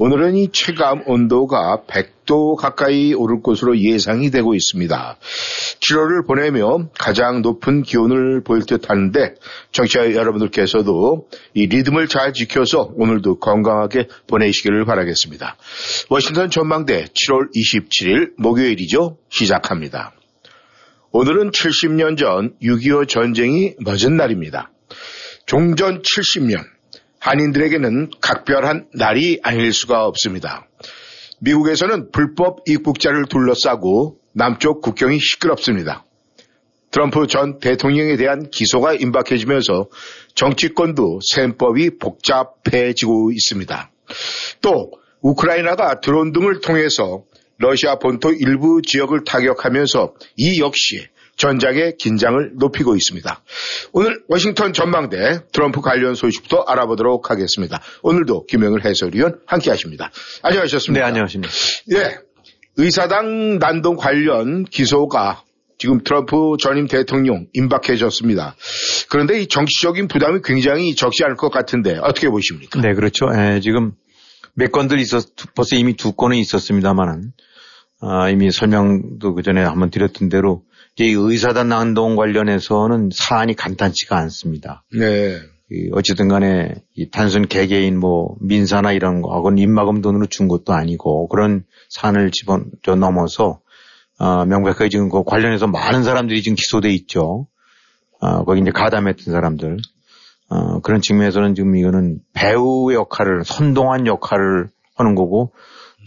오늘은 이 체감 온도가 100도 가까이 오를 것으로 예상이 되고 있습니다. 7월을 보내며 가장 높은 기온을 보일 듯 하는데 청취자 여러분들께서도 이 리듬을 잘 지켜서 오늘도 건강하게 보내시기를 바라겠습니다. 워싱턴 전망대 7월 27일 목요일이죠. 시작합니다. 오늘은 70년 전 6.25 전쟁이 멎은 날입니다. 종전 70년 한인들에게는 각별한 날이 아닐 수가 없습니다. 미국에서는 불법 입국자를 둘러싸고 남쪽 국경이 시끄럽습니다. 트럼프 전 대통령에 대한 기소가 임박해지면서 정치권도 셈법이 복잡해지고 있습니다. 또 우크라이나가 드론 등을 통해서 러시아 본토 일부 지역을 타격하면서 이 역시 전장의 긴장을 높이고 있습니다. 오늘 워싱턴 전망대 트럼프 관련 소식부터 알아보도록 하겠습니다. 오늘도 김영을 해설위원 함께 하십니다. 안녕하셨습니까? 네, 안녕하십니까. 예. 의사당 난동 관련 기소가 지금 트럼프 전임 대통령 임박해졌습니다. 그런데 이 정치적인 부담이 굉장히 적지 않을 것 같은데 어떻게 보십니까? 네, 그렇죠. 예, 지금 몇 건들 있었, 벌써 이미 두 건은 있었습니다만은, 아, 이미 설명도 그 전에 한번 드렸던 대로 이 의사단 난동 관련해서는 사안이 간단치가 않습니다. 네. 어찌든 간에 이 단순 개개인 뭐 민사나 이런 거하고는 입막음 돈으로 준 것도 아니고 그런 사안을 집어 넘어서 어, 명백하게 지금 그 관련해서 많은 사람들이 지금 기소돼 있죠. 어, 거기 이제 가담했던 사람들. 어, 그런 측면에서는 지금 이거는 배우의 역할을 선동한 역할을 하는 거고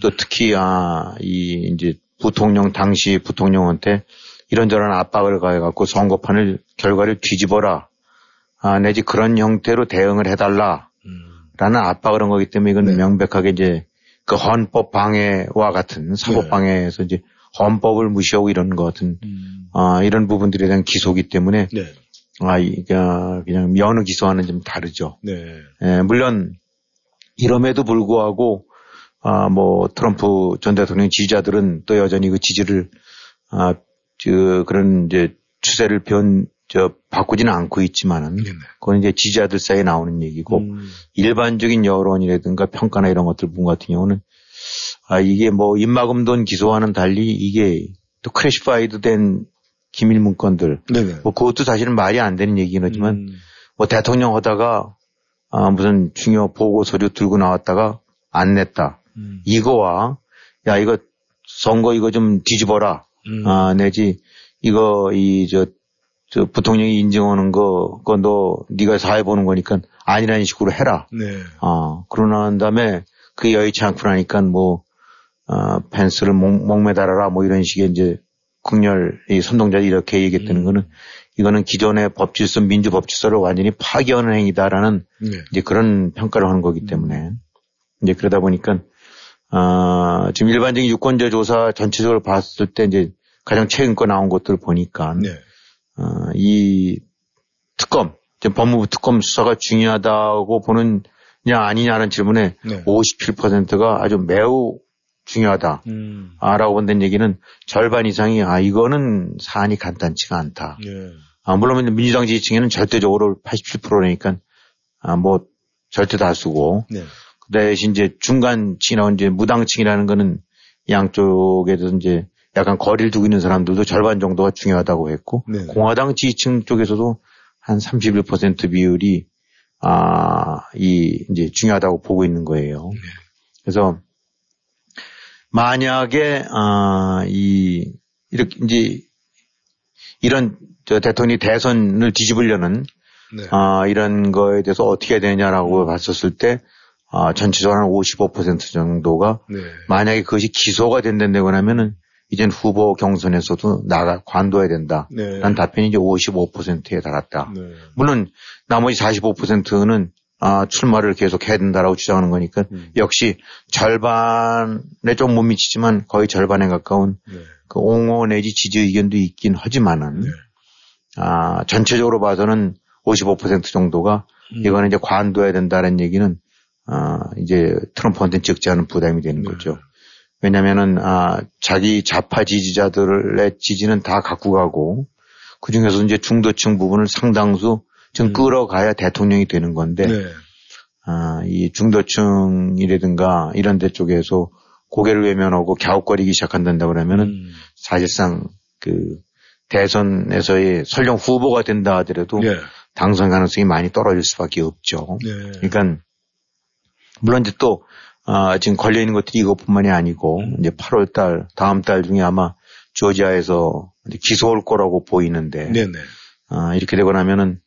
또 특히 아, 이 이제 부통령 당시 부통령한테 이런저런 압박을 가해갖고 선거판을 결과를 뒤집어라. 아, 내지 그런 형태로 대응을 해달라. 라는 압박을 한 거기 때문에 이건 네. 명백하게 이제 그 헌법 방해와 같은 사법 네. 방해에서 이제 헌법을 무시하고 이런 것 같은 음. 아, 이런 부분들에 대한 기소기 때문에 네. 아, 이게 그냥 면허 기소와는 좀 다르죠. 네. 예, 물론 이럼에도 불구하고 아, 뭐 트럼프 전 대통령 지지자들은 또 여전히 그 지지를 아, 그 그런 이제 추세를 변, 저, 바꾸지는 않고 있지만은, 네네. 그건 이제 지지자들 사이에 나오는 얘기고, 음. 일반적인 여론이라든가 평가나 이런 것들 분 같은 경우는, 아, 이게 뭐, 입막음 돈 기소와는 달리 이게 또 classified 된 기밀 문건들, 네네. 뭐, 그것도 사실은 말이 안 되는 얘기긴 하지만, 음. 뭐, 대통령 하다가, 아, 무슨 중요 보고 서류 들고 나왔다가 안 냈다. 음. 이거와, 야, 이거 선거 이거 좀 뒤집어라. 음. 아, 내지 이거 이저 저 부통령이 인정하는 거, 그거 너 네가 사회 보는 거니까 아니라는 식으로 해라. 네. 아 그러고 난 다음에 그 여의치 않고 나니까 뭐 어, 펜스를 목, 목매달아라 뭐 이런 식의 이제 극렬 이 선동자들이 이렇게 얘기했다는 음. 거는 이거는 기존의 법질서 민주 법질서를 완전히 파괴하는 행위다라는 네. 이제 그런 평가를 하는 거기 때문에 음. 이제 그러다 보니까 아, 지금 일반적인 유권자 조사 전체적으로 봤을 때 이제 가장 최근 거 나온 것들을 보니까 네. 어, 이 특검, 법무부 특검 수사가 중요하다고 보는 냐 아니냐는 질문에 네. 57%가 아주 매우 중요하다. 음. 아, 라고 본다는 얘기는 절반 이상이 아, 이거는 사안이 간단치가 않다. 네. 아, 물론 민주당 지지층에는 절대적으로 87%니까 아, 뭐 절대 다수고 네. 대신 이제 중간층이나 이제 무당층이라는 거는 양쪽에서 이제 약간 거리를 두고 있는 사람들도 절반 정도가 중요하다고 했고 네 공화당 지지층 쪽에서도 한 31% 비율이 아, 이 이제 중요하다고 보고 있는 거예요. 네. 그래서 만약에 아, 이 이렇게 이제 이런 저 대통령이 대선을 뒤집으려는 네. 아, 이런 거에 대해서 어떻게 해야 되냐라고 봤었을 때 아, 전체적으로 한 55% 정도가 네. 만약에 그것이 기소가 된다고 하면은 이젠 후보 경선에서도 나가 관둬야 된다. 네. 란 답변이 이제 55%에 달았다. 네. 물론 나머지 45%는 아, 출마를 계속 해야 된다라고 주장하는 거니까 음. 역시 절반에 좀 못 미치지만 거의 절반에 가까운 네. 그 옹호 내지 지지 의견도 있긴 하지만은 네. 아, 전체적으로 봐서는 55% 정도가 음. 이거는 이제 관둬야 된다는 얘기는 아, 이제 트럼프한테는 적지 않은 부담이 되는 네. 거죠. 왜냐면은 아, 자기 좌파 지지자들의 지지는 다 갖고 가고 그 중에서 이제 중도층 부분을 상당수 좀 음. 끌어가야 대통령이 되는 건데 네. 아, 이 중도층이라든가 이런 데 쪽에서 고개를 외면하고 갸웃거리기 시작한다 그러면은 음. 사실상 그 대선에서의 설령 후보가 된다 하더라도 네. 당선 가능성이 많이 떨어질 수밖에 없죠. 네. 그러니까 물론 이제 또 아, 지금 걸려 있는 것들이 이것뿐만이 아니고 음. 이제 8월 달 다음 달 중에 아마 조지아에서 이제 기소할 거라고 보이는데 네네. 아, 이렇게 되고 나면은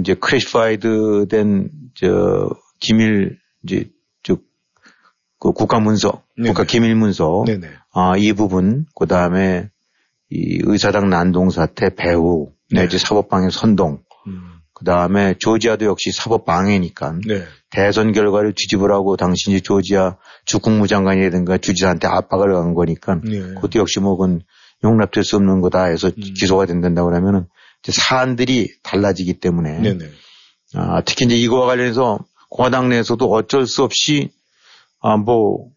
이제 classified 된 저 기밀 이제 저그 국가 문서, 네네. 국가 기밀 문서 네네. 아, 이 부분 그 다음에 이 의사당 난동 사태 배후 내지 네. 사법방해 선동 음. 그 다음에 조지아도 역시 사법 방해니까 네. 대선 결과를 뒤집으라고 당신이 조지아 주 국무장관이라든가 주지사한테 압박을 간 거니까 네. 그것도 역시 뭐 그건 용납될 수 없는 거다 해서 음. 기소가 된다 그러면은 이제 사안들이 달라지기 때문에 네네. 아, 특히 이제 이거와 관련해서 공화당 내에서도 어쩔 수 없이 아, 뭐,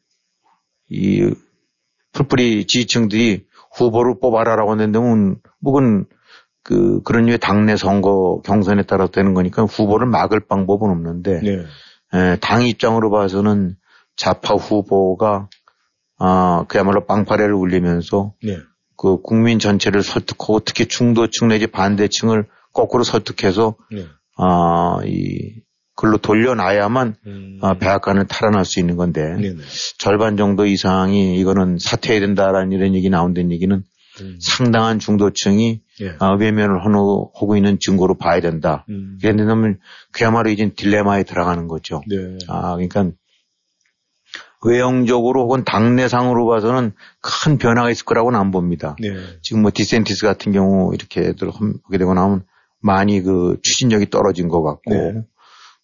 이 풀뿌리 지지층들이 후보를 뽑아라라고 했는데 뭐그건 그 그런 류의 당내 선거 경선에 따라 되는 거니까 후보를 막을 방법은 없는데 네. 에, 당 입장으로 봐서는 좌파 후보가 아 그야말로 빵파레를 울리면서 네. 그 국민 전체를 설득하고 특히 중도층 내지 반대층을 거꾸로 설득해서 네. 아이 글로 돌려놔야만 음. 아, 백악관을 탈환할 수 있는 건데 네네. 절반 정도 이상이 이거는 사퇴해야 된다라는 이런 얘기 나온다는 얘기는 음. 상당한 중도층이 예. 아, 외면을 하고 하고 있는 증거로 봐야 된다. 음. 그런데 면 그야말로 이제 딜레마에 들어가는 거죠. 네. 아, 그러니까 외형적으로 혹은 당내상으로 봐서는 큰 변화가 있을 거라고는 안 봅니다. 네. 지금 뭐 디샌티스 같은 경우 이렇게들 하게 되고 나면 많이 그 추진력이 떨어진 것 같고, 네.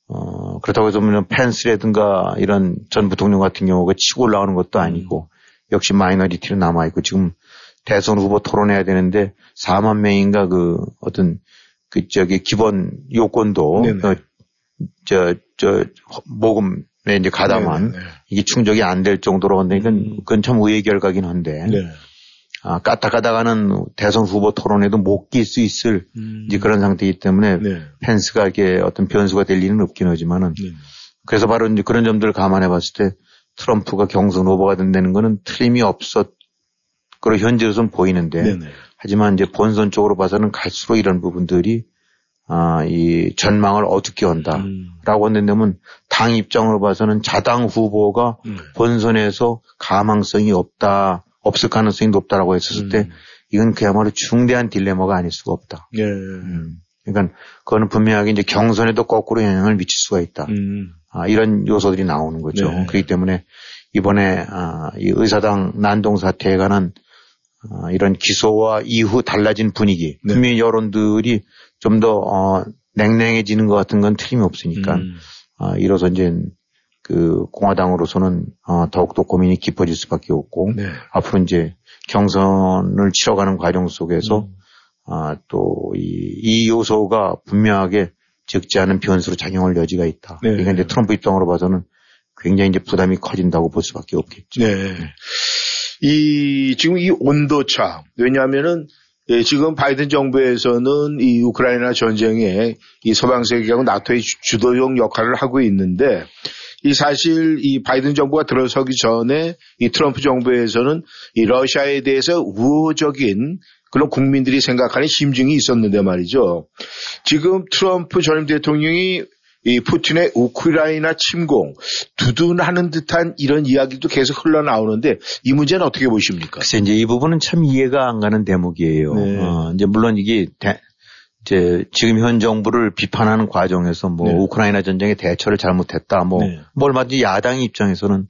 어, 그렇다고 해서 뭐 펜스라든가 이런 전 부통령 같은 경우가 치고 올라가는 것도 아니고, 역시 minority로 남아있고, 지금 대선 후보 토론해야 되는데 4만 명인가 그 어떤 그 저기 기본 요건도 네네. 어, 저, 저, 모금에 이제 가담한 네네. 이게 충족이 안 될 정도로 한다니까 그건 참 의외의 결과긴 한데, 네. 아, 까딱하다가는 대선 후보 토론에도 못 낄 수 있을 음. 이제 그런 상태이기 때문에 네. 펜스가 이게 어떤 변수가 될 리는 없긴 하지만은 네. 그래서 바로 이제 그런 점들을 감안해 봤을 때 트럼프가 경선 후보가 된다는 거는 틀림이 없었, 그런 현재로서는 보이는데 네네. 하지만 이제 본선 쪽으로 봐서는 갈수록 이런 부분들이 아, 이 전망을 어둡게 한다. 음. 라고 한다면 당 입장으로 봐서는 자당 후보가 네. 본선에서 가망성이 없다, 없을 가능성이 높다라고 했었을 때 음. 이건 그야말로 중대한 딜레마가 아닐 수가 없다. 예. 음. 그러니까 그거는 분명하게 이제 경선에도 거꾸로 영향을 미칠 수가 있다. 음. 아, 이런 요소들이 나오는 거죠. 네. 그렇기 때문에 이번에 아, 이 의사당 난동 사태에 관한 아, 이런 기소와 이후 달라진 분위기, 네. 분명히 여론들이 좀더 어, 냉랭해지는 것 같은 건 틀림이 없으니까 음. 아, 이로서 이제 그 공화당으로서는 어, 더욱더 고민이 깊어질 수밖에 없고 네. 앞으로 이제 경선을 치러가는 과정 속에서 음. 아, 또 이, 이 요소가 분명하게 적지 않은 변수로 작용할 여지가 있다. 네. 그러니까 이제 트럼프 입장으로 봐서는 굉장히 이제 부담이 커진다고 볼 수밖에 없겠죠. 네. 이, 지금 이 온도차. 왜냐하면은, 예, 지금 바이든 정부에서는 이 우크라이나 전쟁에 이 서방 세계하고 나토의 주- 주도적 역할을 하고 있는데, 이 사실 이 바이든 정부가 들어서기 전에 이 트럼프 정부에서는 이 러시아에 대해서 우호적인 그런 국민들이 생각하는 심증이 있었는데 말이죠. 지금 트럼프 전임 대통령이 이 푸틴의 우크라이나 침공 두둔하는 듯한 이런 이야기도 계속 흘러나오는데 이 문제는 어떻게 보십니까? 글쎄 이제 이 부분은 참 이해가 안 가는 대목이에요. 네. 어, 이제 물론 이게 대- 이제 지금 현 정부를 비판하는 과정에서 뭐 네. 우크라이나 전쟁에 대처를 잘못했다. 뭐, 네. 뭐 얼마든지 야당 입장에서는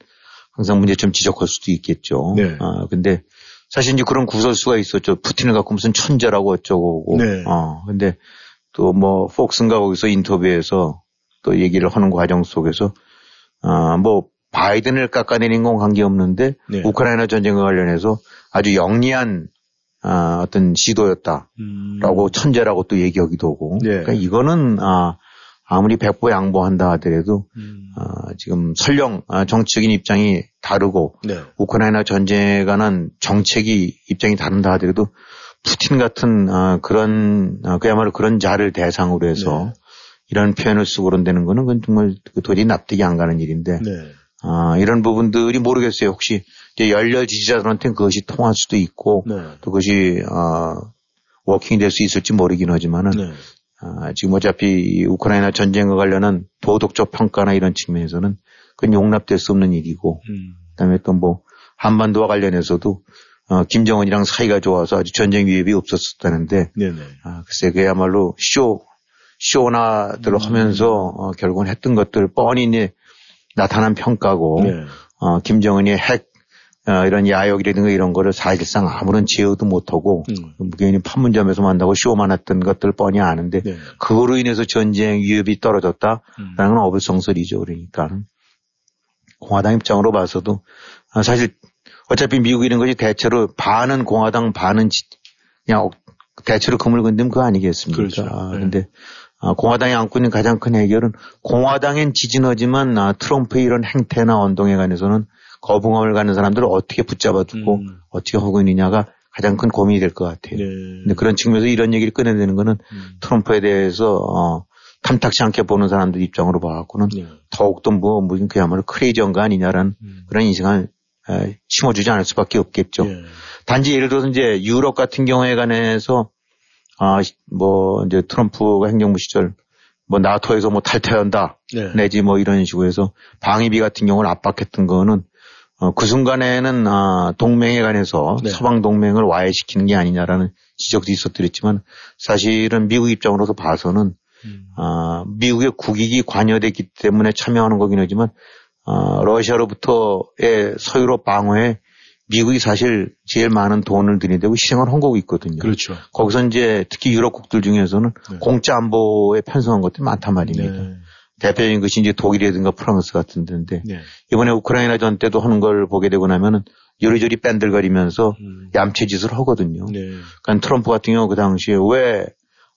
항상 문제점 지적할 수도 있겠죠. 네. 아, 근데 사실 이제 그런 구설수가 있었죠. 푸틴을 갖고 무슨 천재라고 어쩌고. 네. 어, 근데 또 뭐 폭스인가 거기서 인터뷰에서 또 얘기를 하는 과정 속에서 아, 뭐 바이든을 깎아내린 건 관계없는데 네. 우크라이나 전쟁과 관련해서 아주 영리한 아, 어떤 시도였다라고 음. 천재라고 또 얘기하기도 하고 네. 그러니까 이거는 아, 아무리 백보 양보한다 하더라도 음. 아, 지금 설령 아, 정치적인 입장이 다르고 네. 우크라이나 전쟁에 관한 정책이 입장이 다른다 하더라도 푸틴 같은 아, 그런 아, 그야말로 그런 자를 대상으로 해서 네. 이런 표현을 쓰고 그런다는 거는 그건 정말 그 도저히 납득이 안 가는 일인데 네. 아, 이런 부분들이 모르겠어요. 혹시 이제 열렬 지지자들한테는 그것이 통할 수도 있고 네. 또 그것이 아, 워킹이 될 수 있을지 모르긴 하지만은 네. 아, 지금 어차피 이 우크라이나 전쟁과 관련한 도덕적 평가나 이런 측면에서는 그건 용납될 수 없는 일이고 음. 그다음에 또 뭐 한반도와 관련해서도 어, 김정은이랑 사이가 좋아서 아주 전쟁 위협이 없었었다는데 네네. 아, 글쎄 그야말로 쇼 쇼나들을 음. 하면서 어, 결국은 했던 것들 뻔히 나타난 평가고 네. 어, 김정은이 핵 어, 이런 야욕이라든가 이런 거를 사실상 아무런 제어도 못하고 음. 무게인이 판문점에서 만나고 쇼만 했던 것들 뻔히 아는데 네. 그거로 인해서 전쟁 위협이 떨어졌다라는 음. 건 어불성설이죠. 그러니까 공화당 입장으로 봐서도 아, 사실 어차피 미국 이런 것이 대체로 반은 공화당 반은 지- 그냥 어- 대체로 금을 건드면 그거 아니겠습니까? 그렇죠. 아, 네. 근데 아, 공화당이 안고 있는 가장 큰 해결은 공화당엔 지진하지만 아, 트럼프의 이런 행태나 언동에 관해서는 거부감을 갖는 사람들을 어떻게 붙잡아두고 음. 어떻게 하고 있느냐가 가장 큰 고민이 될 것 같아요. 네. 근데 그런 측면에서 이런 얘기를 꺼내내는 거는 음. 트럼프에 대해서 어, 탐탁치 않게 보는 사람들 입장으로 봐갖고는 네. 더욱더 뭐 무슨 그야말로 크레이지한 거 아니냐라는 음. 그런 인식을 에, 심어주지 않을 수밖에 없겠죠. 예. 단지 예를 들어서 이제 유럽 같은 경우에 관해서 아, 시- 뭐 이제 트럼프가 행정부 시절 뭐 나토에서 뭐 탈퇴한다 네. 내지 뭐 이런 식으로 해서 방위비 같은 경우를 압박했던 거는 어, 그 순간에는 아, 동맹에 관해서 네. 서방 동맹을 와해시키는 게 아니냐라는 지적도 있었더랬지만 사실은 미국 입장으로서 봐서는 음. 아, 미국의 국익이 관여됐기 때문에 참여하는 거긴 하지만 아, 러시아로부터의 서유럽 방어에 미국이 사실 제일 많은 돈을 들이대고 희생을 한 거고 있거든요. 그렇죠. 거기서 이제 특히 유럽국들 중에서는 네. 공짜 안보에 편성한 것들이 많단 말입니다. 네. 대표적인 것이 이제 독일이라든가 프랑스 같은 데인데 네. 이번에 우크라이나 전 때도 하는 걸 보게 되고 나면은 요리조리 뺀들거리면서 음. 얌체짓을 하거든요. 네. 그러니까 트럼프 같은 경우 그 당시에 왜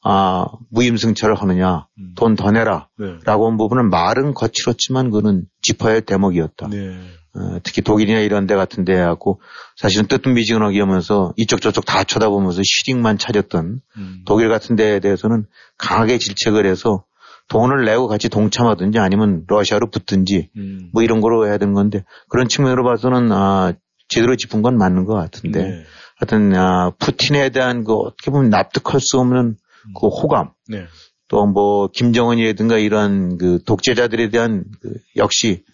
아, 무임승차를 하느냐, 음. 돈더 내라. 네. 라고 한 부분은 말은 거칠었지만 그는 할 대목이었다. 네. 어, 특히 독일이나 이런 데 같은 데 하고 사실은 뜨뜻미지근하게 하면서 이쪽 저쪽 다 쳐다보면서 시링만 차렸던 음. 독일 같은 데에 대해서는 강하게 질책을 해서 돈을 내고 같이 동참하든지 아니면 러시아로 붙든지 음. 뭐 이런 거로 해야 되는 건데 그런 측면으로 봐서는 아, 제대로 짚은 건 맞는 것 같은데 네. 하여튼 아, 푸틴에 대한 그 어떻게 보면 납득할 수 없는 그 호감 네. 또뭐 김정은이라든가 이런 그 독재자들에 대한 그 역시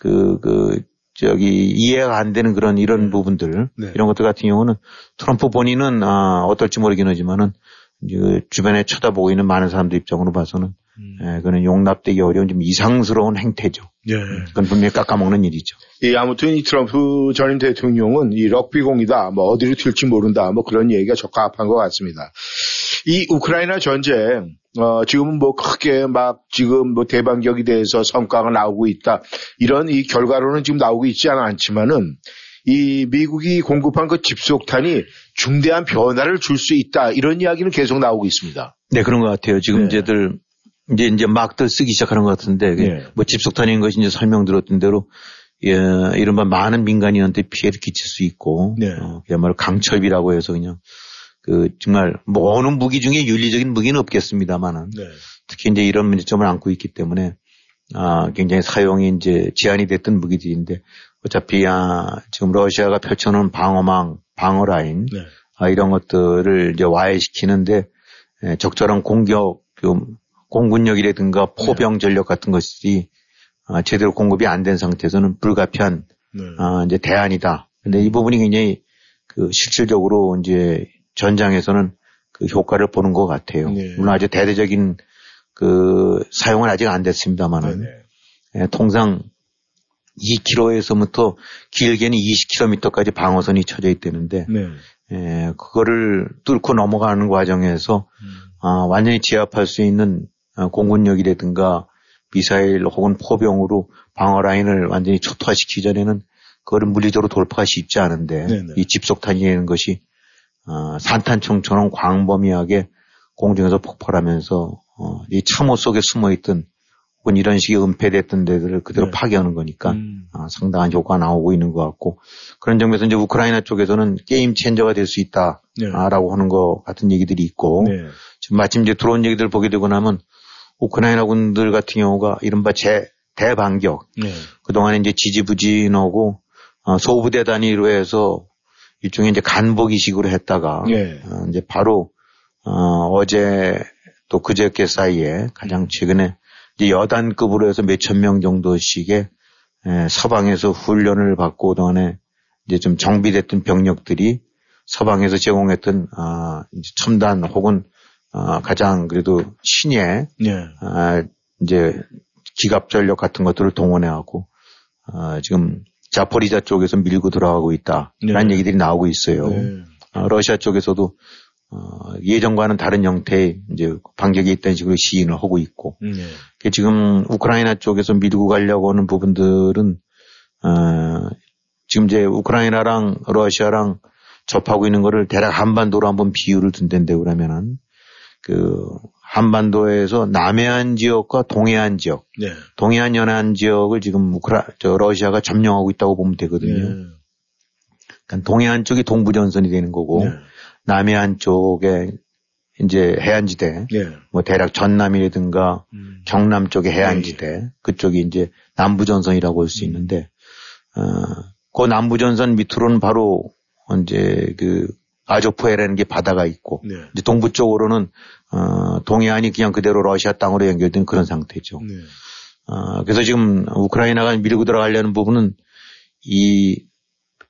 그, 그, 저기 이해가 안 되는 그런 이런 부분들 네. 이런 것들 같은 경우는 트럼프 본인은 아, 어떨지 모르긴 하지만은 이제 그 주변에 쳐다보고 있는 많은 사람들 입장으로 봐서는 음. 예, 그는 용납되기 어려운 좀 이상스러운 행태죠. 예. 그건 분명히 깎아먹는 일이죠. 이 아무튼 이 트럼프 전임 대통령은 이 럭비공이다, 뭐 어디로 튈지 모른다, 뭐 그런 얘기가 적합한 것 같습니다. 이 우크라이나 전쟁, 어, 지금은 뭐 크게 막 지금 뭐 대반격이 돼서 성과가 나오고 있다. 이런 이 결과로는 지금 나오고 있지 않지만은 이 미국이 공급한 그 집속탄이 중대한 변화를 줄 수 있다. 이런 이야기는 계속 나오고 있습니다. 네, 그런 것 같아요. 지금 네. 이제들 이제 이제 막들 쓰기 시작하는 것 같은데 네. 뭐 집속탄인 것이 이제 설명 들었던 대로 예, 이른바 많은 민간인한테 피해를 끼칠 수 있고 네. 어, 그야말로 강철비라고 해서 그냥 그 정말 뭐 어느 무기 중에 윤리적인 무기는 없겠습니다만은 네. 특히 이제 이런 문제점을 안고 있기 때문에 아, 굉장히 사용이 이제 제한이 됐던 무기들인데 어차피 아, 지금 러시아가 펼쳐놓은 방어망, 방어 라인 네. 아, 이런 것들을 이제 와해시키는데 에, 적절한 공격, 그 공군력이라든가 포병 전력 같은 것이 아, 제대로 공급이 안 된 상태에서는 불가피한 네. 아, 이제 대안이다. 근데 이 부분이 굉장히 그 실질적으로 이제 전장에서는 그 효과를 보는 것 같아요. 네. 물론 아주 대대적인 그 사용은 아직 안 됐습니다만은 네네. 예, 통상 2km에서부터 길게는 20km까지 방어선이 쳐져 있다는데 네. 예, 그거를 뚫고 넘어가는 과정에서 음. 아, 완전히 제압할 수 있는 아, 공군력이라든가 미사일 혹은 포병으로 방어 라인을 완전히 초토화시키기 전에는 그거를 물리적으로 돌파가 쉽지 않은데 네네. 이 집속탄이라는 것이 어, 산탄총처럼 광범위하게 공중에서 폭발하면서 어, 이 참호 속에 숨어있던 혹은 이런 식의 은폐됐던 데들을 그대로 네. 파괴하는 거니까 음. 어, 상당한 효과가 나오고 있는 것 같고 그런 점에서 이제 우크라이나 쪽에서는 게임 체인저가 될 수 있다라고 네. 하는 것 같은 얘기들이 있고 네. 지금 마침 이제 들어온 얘기들 보게 되고 나면 우크라이나 군들 같은 경우가 이른바 제 대반격 네. 그동안에 이제 지지부진하고 어, 소부대 단위로 해서 일종의 이제 간보기식으로 했다가 네. 어, 이제 바로 어, 제 또 그저께 사이에 가장 최근에 이제 여단급으로 해서 몇천 명 정도씩의 에, 서방에서 훈련을 받고 그동안에 이제 좀 정비됐던 병력들이 서방에서 제공했던 아, 이제 첨단 혹은 아, 가장 그래도 신의 네. 아, 이제 기갑 전력 같은 것들을 동원해하고 아, 지금 자포리자 쪽에서 밀고 들어가고 있다라는 네. 얘기들이 나오고 있어요. 네. 아, 러시아 쪽에서도 어, 예전과는 다른 형태의 이제 반격이 있다는 식으로 시인을 하고 있고 네. 지금 우크라이나 쪽에서 밀고 가려고 하는 부분들은 어, 지금 이제 우크라이나랑 러시아랑 접하고 있는 거를 대략 한반도로 한번 비유를 둔댄데 그러면은 그 한반도에서 남해안 지역과 동해안 지역, 네. 동해안 연안 지역을 지금 우크라 저 러시아가 점령하고 있다고 보면 되거든요. 네. 그러니까 동해안 쪽이 동부 전선이 되는 거고 네. 남해안 쪽에 이제 해안지대, 네. 뭐 대략 전남이라든가 음. 경남 쪽의 해안지대, 네. 그쪽이 이제 남부 전선이라고 할 수 있는데, 어, 그 남부 전선 밑으로는 바로 이제 그 아조프해라는 게 바다가 있고 네. 이제 동부 쪽으로는 어, 동해안이 그냥 그대로 러시아 땅으로 연결된 그런 상태죠. 네. 어, 그래서 지금 우크라이나가 밀고 들어가려는 부분은 이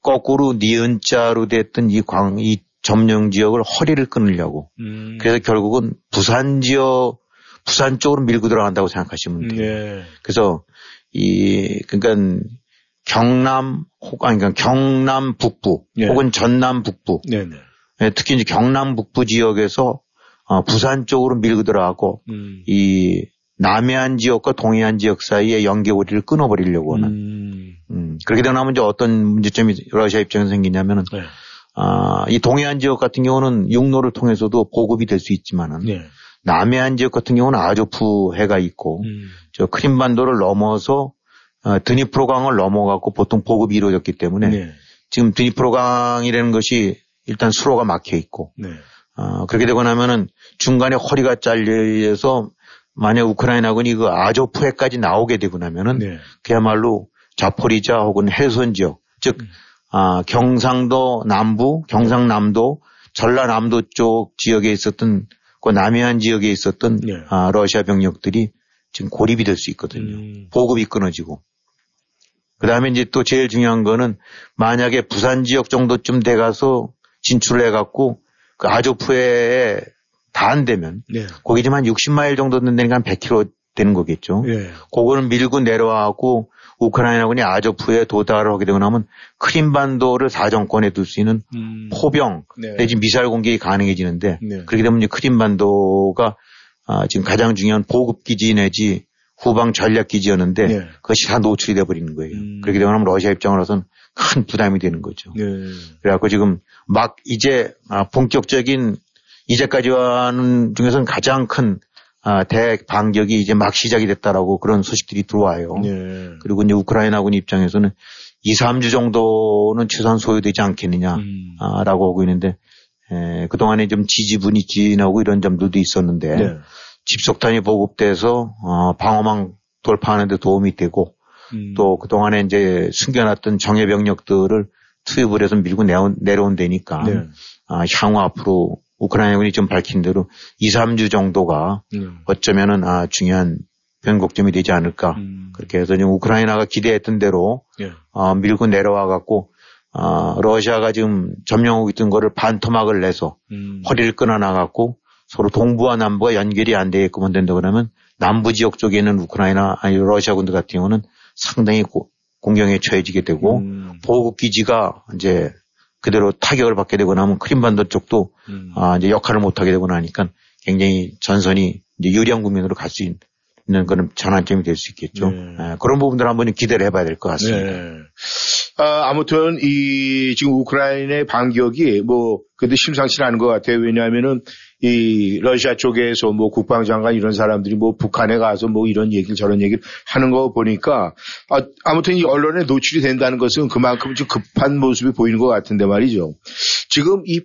거꾸로 니은자로 됐던 이 광, 이 점령 지역을 허리를 끊으려고. 음. 그래서 결국은 부산 지역, 부산 쪽으로 밀고 들어간다고 생각하시면 돼요. 네. 그래서 이, 그러니까 경남 혹 아니 그러니까 경남 북부 네. 혹은 전남 북부 네, 네. 예, 특히 이제 경남 북부 지역에서 어, 부산 쪽으로 밀고 들어가고 음. 이 남해안 지역과 동해안 지역 사이에 연계고리를 끊어버리려고 하는. 음. 음. 그렇게 되면 이제 어떤 문제점이 러시아 입장에서 생기냐면은 네. 아, 이 동해안 지역 같은 경우는 육로를 통해서도 보급이 될 수 있지만은 네. 남해안 지역 같은 경우는 아조프 해가 있고 음. 저 크림반도를 넘어서 어, 드니프로강을 넘어가고 보통 보급이 이루어졌기 때문에 네. 지금 드니프로강이라는 것이 일단 수로가 막혀 있고 네. 어, 그렇게 되고 나면은 중간에 허리가 잘려서 만약 우크라이나군이 그 아조프해까지 나오게 되고 나면은 네. 그야말로 자포리자 혹은 해선 지역 즉 음. 아, 경상도 남부, 경상남도, 전라남도 쪽 지역에 있었던 그 남해안 지역에 있었던 네. 아, 러시아 병력들이 지금 고립이 될 수 있거든요. 음. 보급이 끊어지고. 그 다음에 이제 또 제일 중요한 거는 만약에 부산 지역 정도쯤 돼 가서 진출을 해갖고 그 아조프에 다 안 되면 네. 거기 좀한 60마일 정도 된다니까 한 100km 되는 거겠죠. 네. 그거는 밀고 내려와갖고 우크라이나군이 아조프에 도달을 하게 되고 나면 크림반도를 사정권에 둘 수 있는 음. 포병 네. 내지 미사일 공격이 가능해지는데 네. 그렇게 되면 이제 크림반도가 아, 지금 가장 중요한 보급 기지 내지 후방 전략 기지였는데 네. 그것이 다 노출이 돼 버리는 거예요. 음. 그렇게 되면 러시아 입장으로서는 큰 부담이 되는 거죠. 네. 그래갖고 지금 막 이제 아, 본격적인 이제까지 와는 중에서는 가장 큰 아, 대반격이 이제 막 시작이 됐다라고 그런 소식들이 들어와요. 네. 그리고 이제 우크라이나군 입장에서는 2, 3주 정도는 최소한 소요되지 않겠느냐라고 음. 아, 하고 있는데 에, 그동안에 좀 지지분이 지나고 이런 점들도 있었는데 네. 집속탄이 보급돼서 어, 방어망 돌파하는 데 도움이 되고 음. 또 그동안에 이제 숨겨놨던 정예 병력들을 투입을 해서 밀고 내온, 내려온 데니까 네. 아, 향후 앞으로 우크라이나군이 좀 밝힌 대로 2, 3주 정도가 음. 어쩌면은 아, 중요한 변곡점이 되지 않을까. 음. 그렇게 해서 지금 우크라이나가 기대했던 대로 예. 아, 밀고 내려와 갖고 아, 러시아가 지금 점령하고 있던 거를 반토막을 내서 음. 허리를 끊어나 갖고 서로 동부와 남부가 연결이 안 되게끔 한다 그러면 남부 지역 쪽에 있는 우크라이나 아니 러시아 군들 같은 경우는 상당히 고, 공경에 처해지게 되고 음. 보급 기지가 이제 그대로 타격을 받게 되고 나면 크림반도 쪽도 음. 아, 이제 역할을 못 하게 되고 나니까 굉장히 전선이 이제 유리한 국면으로 갈 수 있는 그런 전환점이 될 수 있겠죠. 네. 예, 그런 부분들 한번 기대를 해봐야 될 것 같습니다. 네. 아, 아무튼 이 지금 우크라이나의 반격이 뭐 근데 심상치 않은 것 같아요. 왜냐하면은 이 러시아 쪽에서 뭐 국방장관 이런 사람들이 뭐 북한에 가서 뭐 이런 얘기를 저런 얘기를 하는 거 보니까 아, 아무튼 이 언론에 노출이 된다는 것은 그만큼 좀 급한 모습이 보이는 것 같은데 말이죠. 지금 이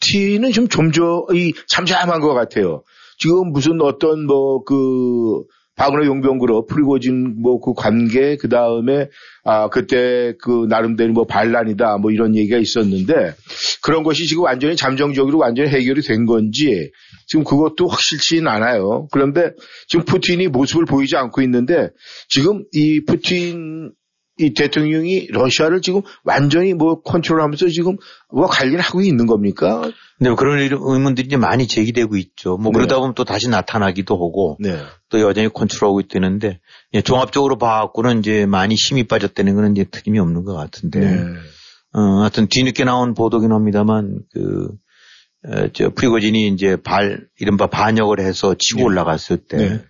푸틴은 좀 좀저 이 잠잠한 것 같아요. 지금 무슨 어떤 뭐 그 바그너 용병그룹 프리고진 뭐 그 관계 그 다음에 아 그때 그 나름대로 뭐 반란이다 뭐 이런 얘기가 있었는데 그런 것이 지금 완전히 잠정적으로 완전히 해결이 된 건지 지금 그것도 확실치는 않아요. 그런데 지금 푸틴이 모습을 보이지 않고 있는데 지금 이 푸틴 이 대통령이 러시아를 지금 완전히 뭐 컨트롤하면서 지금 뭐 관리를 하고 있는 겁니까? 뭐 그런 의- 의문들이 이제 많이 제기되고 있죠. 뭐 네. 그러다 보면 또 다시 나타나기도 하고 네. 또 여전히 컨트롤하고 있다는데 예, 종합적으로 봐갖고는 이제 많이 힘이 빠졌다는 거는 이제 틀림이 없는 것 같은데. 네. 어, 하여튼 뒤늦게 나온 보도긴 합니다만 그, 에, 저, 프리고진이 이제 발, 이른바 반역을 해서 치고 네. 올라갔을 때 네.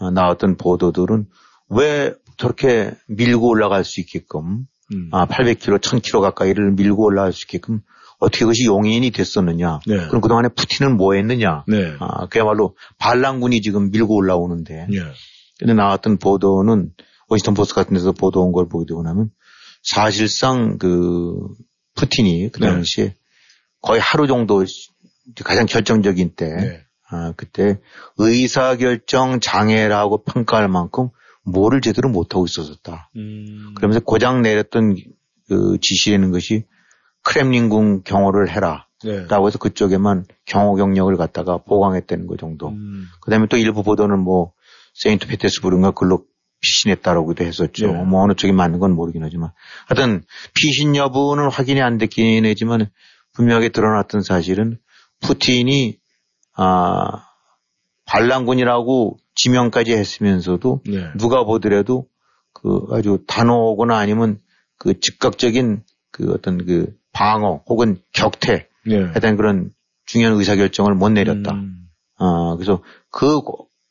어, 나왔던 보도들은 왜 저렇게 밀고 올라갈 수 있게끔 음. 아, 800km, 1000km 가까이를 밀고 올라갈 수 있게끔 어떻게 그것이 용인이 됐었느냐. 네. 그럼 그동안에 푸틴은 뭐 했느냐. 네. 아, 그야말로 반란군이 지금 밀고 올라오는데. 예. 근데 나왔던 보도는 워싱턴 포스트 같은 데서 보도 온 걸 보게 되고 나면 사실상 그 푸틴이 그 네. 당시에 거의 하루 정도 가장 결정적인 때 네. 아, 그때 의사결정 장애라고 평가할 만큼 뭐를 제대로 못하고 있었다. 음. 그러면서 고장 내렸던 그 지시라는 것이 크렘린궁 경호를 해라. 네. 라고 해서 그쪽에만 경호 경력을 갖다가 보강했다는 거 정도. 음. 그 다음에 또 일부 보도는 뭐, 세인트 페테스부르인가 글로 피신했다라고도 했었죠. 네. 뭐 어느 쪽이 맞는 건 모르긴 하지만. 하여튼 피신 여부는 확인이 안 됐긴 하지만 분명하게 드러났던 사실은 푸틴이, 아, 반란군이라고 지명까지 했으면서도 네. 누가 보더라도 그 아주 단호하거나 아니면 그 즉각적인 그 어떤 그 방어 혹은 격퇴 네. 하여튼 그런 중요한 의사결정을 못 내렸다. 음. 아, 그래서 그,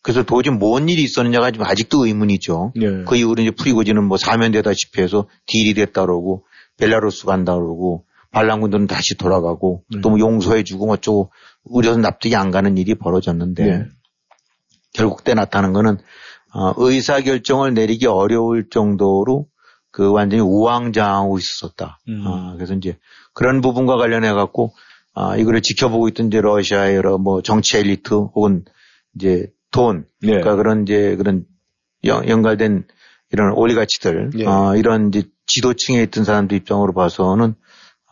그래서 도저히 뭔 일이 있었느냐가 지금 아직도 의문이죠. 네. 그 이후로 이제 프리고지는 뭐 사면되다시피 해서 딜이 됐다 그러고 벨라루스 간다 그러고 반란군들은 다시 돌아가고 네. 또뭐 용서해주고 뭐 어쩌고 우려서 납득이 안 가는 일이 벌어졌는데 네. 결국 때 나타난 거는 어, 의사 결정을 내리기 어려울 정도로 그 완전히 우왕좌왕하고 있었다. 음. 아, 그래서 이제 그런 부분과 관련해 갖고 아, 이거를 지켜보고 있던 이제 러시아의 여러 뭐 정치 엘리트 혹은 이제 돈, 네. 그러니까 그런 이제 그런 연, 연관된 이런 올리가치들, 예. 아, 이런 이제 지도층에 있던 사람들 입장으로 봐서는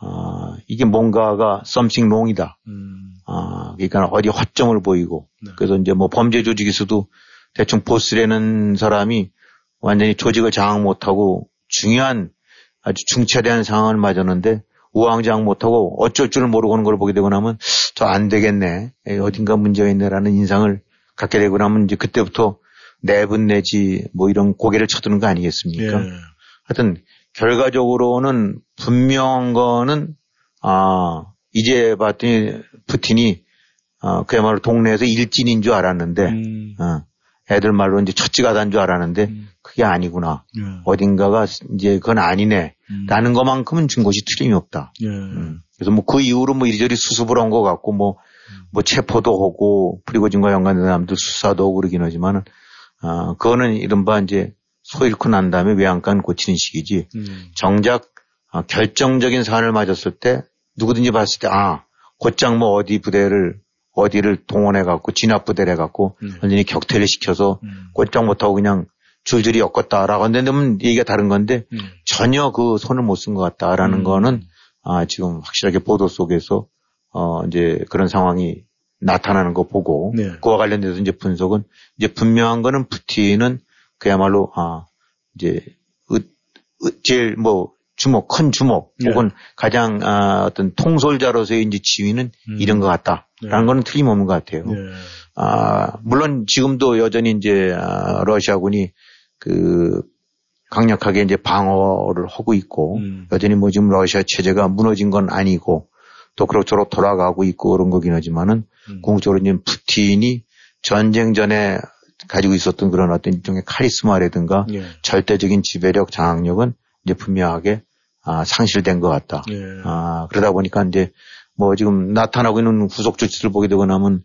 아, 이게 뭔가가 something wrong이다. 음. 아, 그러니까 어디 허점을 보이고 네. 그래서 이제 뭐 범죄 조직에서도 대충 보스라는 사람이 완전히 조직을 장악 못하고 중요한 아주 중차대한 상황을 맞았는데 우왕좌왕 못하고 어쩔 줄 모르고 는걸 보게 되고 나면 저 안 되겠네. 어딘가 문제가 있네라는 인상을 갖게 되고 나면 이제 그때부터 내분 내지 뭐 이런 고개를 쳐드는 거 아니겠습니까? 예. 하여튼 결과적으로는 분명한 거는 아 이제 봤더니 푸틴이 아 그야말로 동네에서 일진인 줄 알았는데 음. 어, 애들 말로 이제 첫째가 단 줄 알았는데 음. 그게 아니구나 예. 어딘가가 이제 그건 아니네 음. 라는 것만큼은 준 것이 틀림이 없다. 예. 음. 그래서 뭐 그 이후로 뭐 이리저리 수습을 한 것 같고 뭐, 음. 뭐 체포도 하고 프리고진과 연관된 사람들 수사도 하고 그러긴 하지만은 아 그거는 이른바 이제 소 잃고 난 다음에 외양간 고치는 시기지 음. 정작 아, 결정적인 사안을 맞았을 때 누구든지 봤을 때 아 곧장 뭐 어디 부대를 어디를 동원해 갖고 진압 부대를 해 갖고 음. 완전히 격퇴를 시켜서 음. 곧장 못하고 그냥 줄줄이 엮었다라고 한다면 얘기가 다른 건데 음. 전혀 그 손을 못 쓴 것 같다라는 음. 거는 아 지금 확실하게 보도 속에서 어 이제 그런 상황이 나타나는 거 보고 네. 그와 관련돼서 이제 분석은 이제 분명한 거는 푸틴은 그야말로 아 이제 으, 으, 제일 뭐 주목 큰 주목 네. 혹은 가장 아, 어떤 통솔자로서의 이제 지위는 음. 이런 것 같다라는 네. 거는 틀림없는 것 같아요. 예. 아, 물론 지금도 여전히 이제 아, 러시아군이 그 강력하게 이제 방어를 하고 있고 음. 여전히 뭐 지금 러시아 체제가 무너진 건 아니고 또 그럭저럭 돌아가고 있고 그런 거긴 하지만 은 음. 궁극적으로 이제 푸틴이 전쟁 전에 가지고 있었던 그런 어떤 일종의 카리스마라든가 예. 절대적인 지배력, 장악력은 이제 분명하게 아, 상실된 것 같다. 예. 아, 그러다 보니까 이제 뭐 지금 나타나고 있는 후속 조치를 보게 되고 나면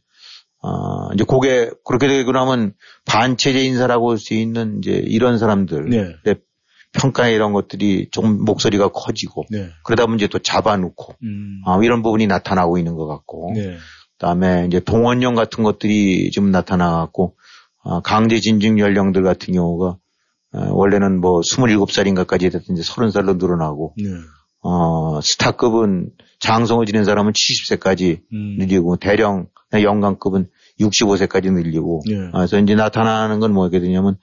아, 이제 그게 그렇게 되고 나면 반체제 인사라고 할 수 있는 이제 이런 사람들 네. 평가 이런 것들이 조금 목소리가 커지고 네. 그러다 보면 이제 또 잡아놓고 음. 아, 이런 부분이 나타나고 있는 것 같고 네. 그다음에 이제 동원령 같은 것들이 좀 나타나갖고 아, 강제 진중 연령들 같은 경우가 어, 원래는 뭐 27살인가까지 됐던 이제 30살로 늘어나고 네. 어, 스타급은 장성을 지낸 사람은 70세까지 음. 늘리고 대령 영광급은 65세까지 늘리고 예. 아, 그래서 이제 나타나는 건 뭐게 되냐면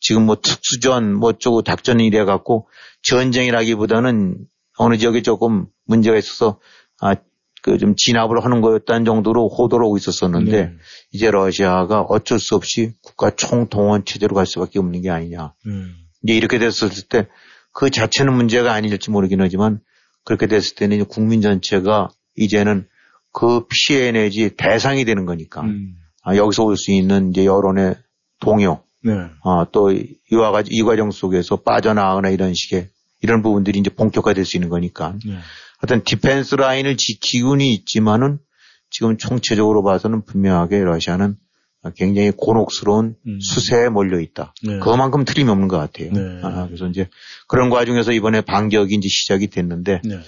지금 뭐 특수전 뭐 어쩌고 작전이 이래 갖고 전쟁이라기보다는 어느 지역에 조금 문제가 있어서 아, 그 좀 진압을 하는 거였다는 정도로 호도를 하고 있었었는데 네. 이제 러시아가 어쩔 수 없이 국가 총동원 체제로 갈 수밖에 없는 게 아니냐. 음. 이제 이렇게 됐을 때 그 자체는 문제가 아닐지 모르긴 하지만 그렇게 됐을 때는 이제 국민 전체가 이제는 그 피해 내지 대상이 되는 거니까 음. 아, 여기서 올 수 있는 이제 여론의 동요, 네. 아, 또 이와 같이 이 과정 속에서 빠져나가거나 이런 식의 이런 부분들이 이제 본격화될 수 있는 거니까 네. 어떤 defense line을 지키고는 있지만은 지금 총체적으로 봐서는 분명하게 러시아는 굉장히 곤혹스러운 음. 수세에 몰려 있다. 네. 그만큼 틀림이 없는 것 같아요. 네. 아, 그래서 이제 그런 과정에서 이번에 반격이 이제 시작이 됐는데 네.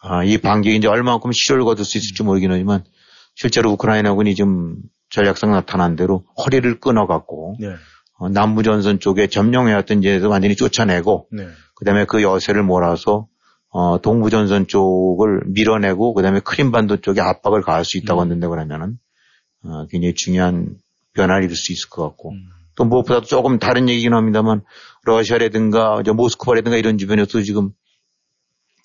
아, 이 반격이 이제 얼마만큼 실효를 거둘 수 있을지 모르긴 하지만 실제로 우크라이나군이 좀 전략상 나타난 대로 허리를 끊어갖고 네. 어, 남부전선 쪽에 점령해왔던 데에서 완전히 쫓아내고 네. 그다음에 그 여세를 몰아서 어, 동부전선 쪽을 밀어내고 그다음에 크림반도 쪽에 압박을 가할 수 있다고 음. 한다고 그러면은 어, 굉장히 중요한 변화를 이룰 수 있을 것 같고 음. 또 무엇보다도 조금 다른 얘기긴 합니다만 러시아라든가 이제 모스크바라든가 이런 주변에서 지금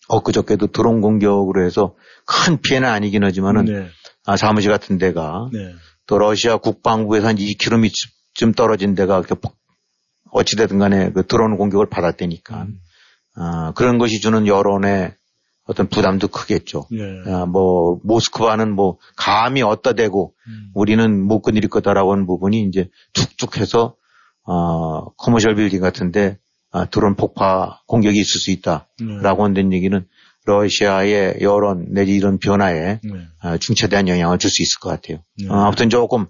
엊그저께도 드론 공격으로 해서 큰 피해는 아니긴 하지만은 네. 아, 사무실 같은 데가 네. 또 러시아 국방부에서 한 2km쯤 떨어진 데가 이렇게 폭- 어찌되든 간에 그 드론 공격을 받았다니까 음. 아, 그런 것이 주는 여론의 어떤 부담도 크겠죠. 네. 아, 뭐 모스크바는 뭐 감히 어디다 대고 음. 우리는 못 건드릴 거다라고 하는 부분이 이제 툭툭 해서 어, commercial 빌딩 같은데 아, 드론 폭파 공격이 있을 수 있다라고 네. 한다는 얘기는 러시아의 여론 내지 이런 변화에 네. 아, 중차대한 영향을 줄 수 있을 것 같아요. 네. 어, 아무튼 조금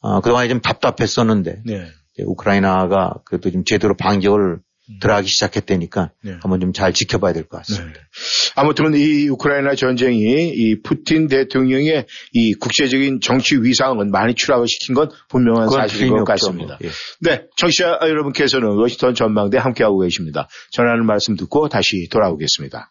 어, 그동안에 좀 답답했었는데 네. 우크라이나가 그래도 좀 제대로 반격을 음. 들어가기 시작했다니까 네. 한번 좀 잘 지켜봐야 될 것 같습니다. 네. 아무튼 이 우크라이나 전쟁이 이 푸틴 대통령의 이 국제적인 정치 위상은 많이 추락을 시킨 건 분명한 사실인 것. 같습니다. 예. 네, 청취자 여러분께서는 워싱턴 전망대 함께하고 계십니다. 전하는 말씀 듣고 다시 돌아오겠습니다.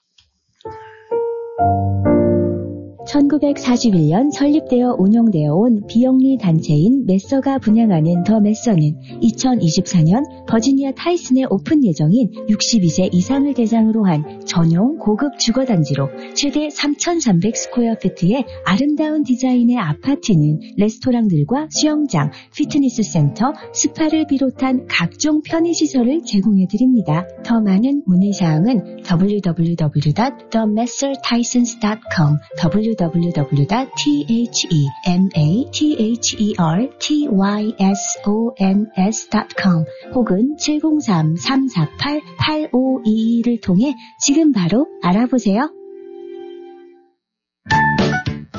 1941년 설립되어 운영되어 온 비영리 단체인 메서가 분양하는 The Mather는 2024년 버지니아 타이슨에 오픈 예정인 62세 이상을 대상으로 한 전용 고급 주거단지로 최대 3,300 square feet의 아름다운 디자인의 아파트는 레스토랑들과 수영장, 피트니스 센터, 스파를 비롯한 각종 편의시설을 제공해 드립니다. 더 많은 문의사항은 www.themathertysons.com www.themetertysons.com 혹은 703-348-8522를 통해 지금 바로 알아보세요.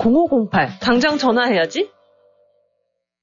703-206-0508. 당장 전화해야지.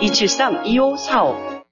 273-2545.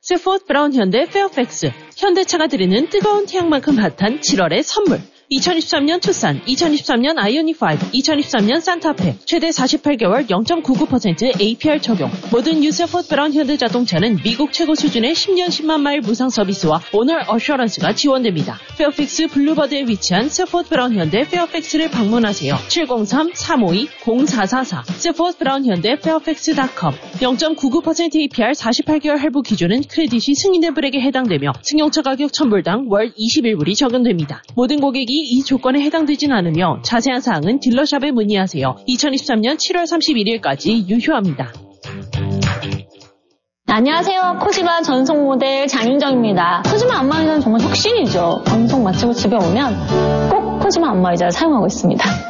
Safford Brown 현대 페어팩스. 현대차가 드리는 뜨거운 태양만큼 핫한 7월의 선물. 2023년 투싼, 2023년 아이오닉5, 2023년 산타페, 최대 48개월 0.99% APR 적용. 모든 유 Safford Brown 현대 자동차는 미국 최고 수준의 10년 10만 마일 무상 서비스와 Owner Assurance가 지원됩니다. 페어팩스 Boulevard에 위치한 Safford Brown 현대 페어팩스를 방문하세요. 703-352-0444 Safford Brown 현대 페어팩스.com 0.99% APR 48개월 할부 기준은 크레딧이 승인된 불에게 해당되며 승용차 가격 1000불당 월 21불이 적용됩니다. 모든 고객이 이 조건에 해당되진 않으며 자세한 사항은 딜러샵에 문의하세요. 2023년 7월 31일까지 유효합니다. 안녕하세요. 코지마 전속 모델 장윤정입니다. 코지마 안마의자는 정말 혁신이죠. 방송 마치고 집에 오면 꼭 코지마 안마의자를 사용하고 있습니다.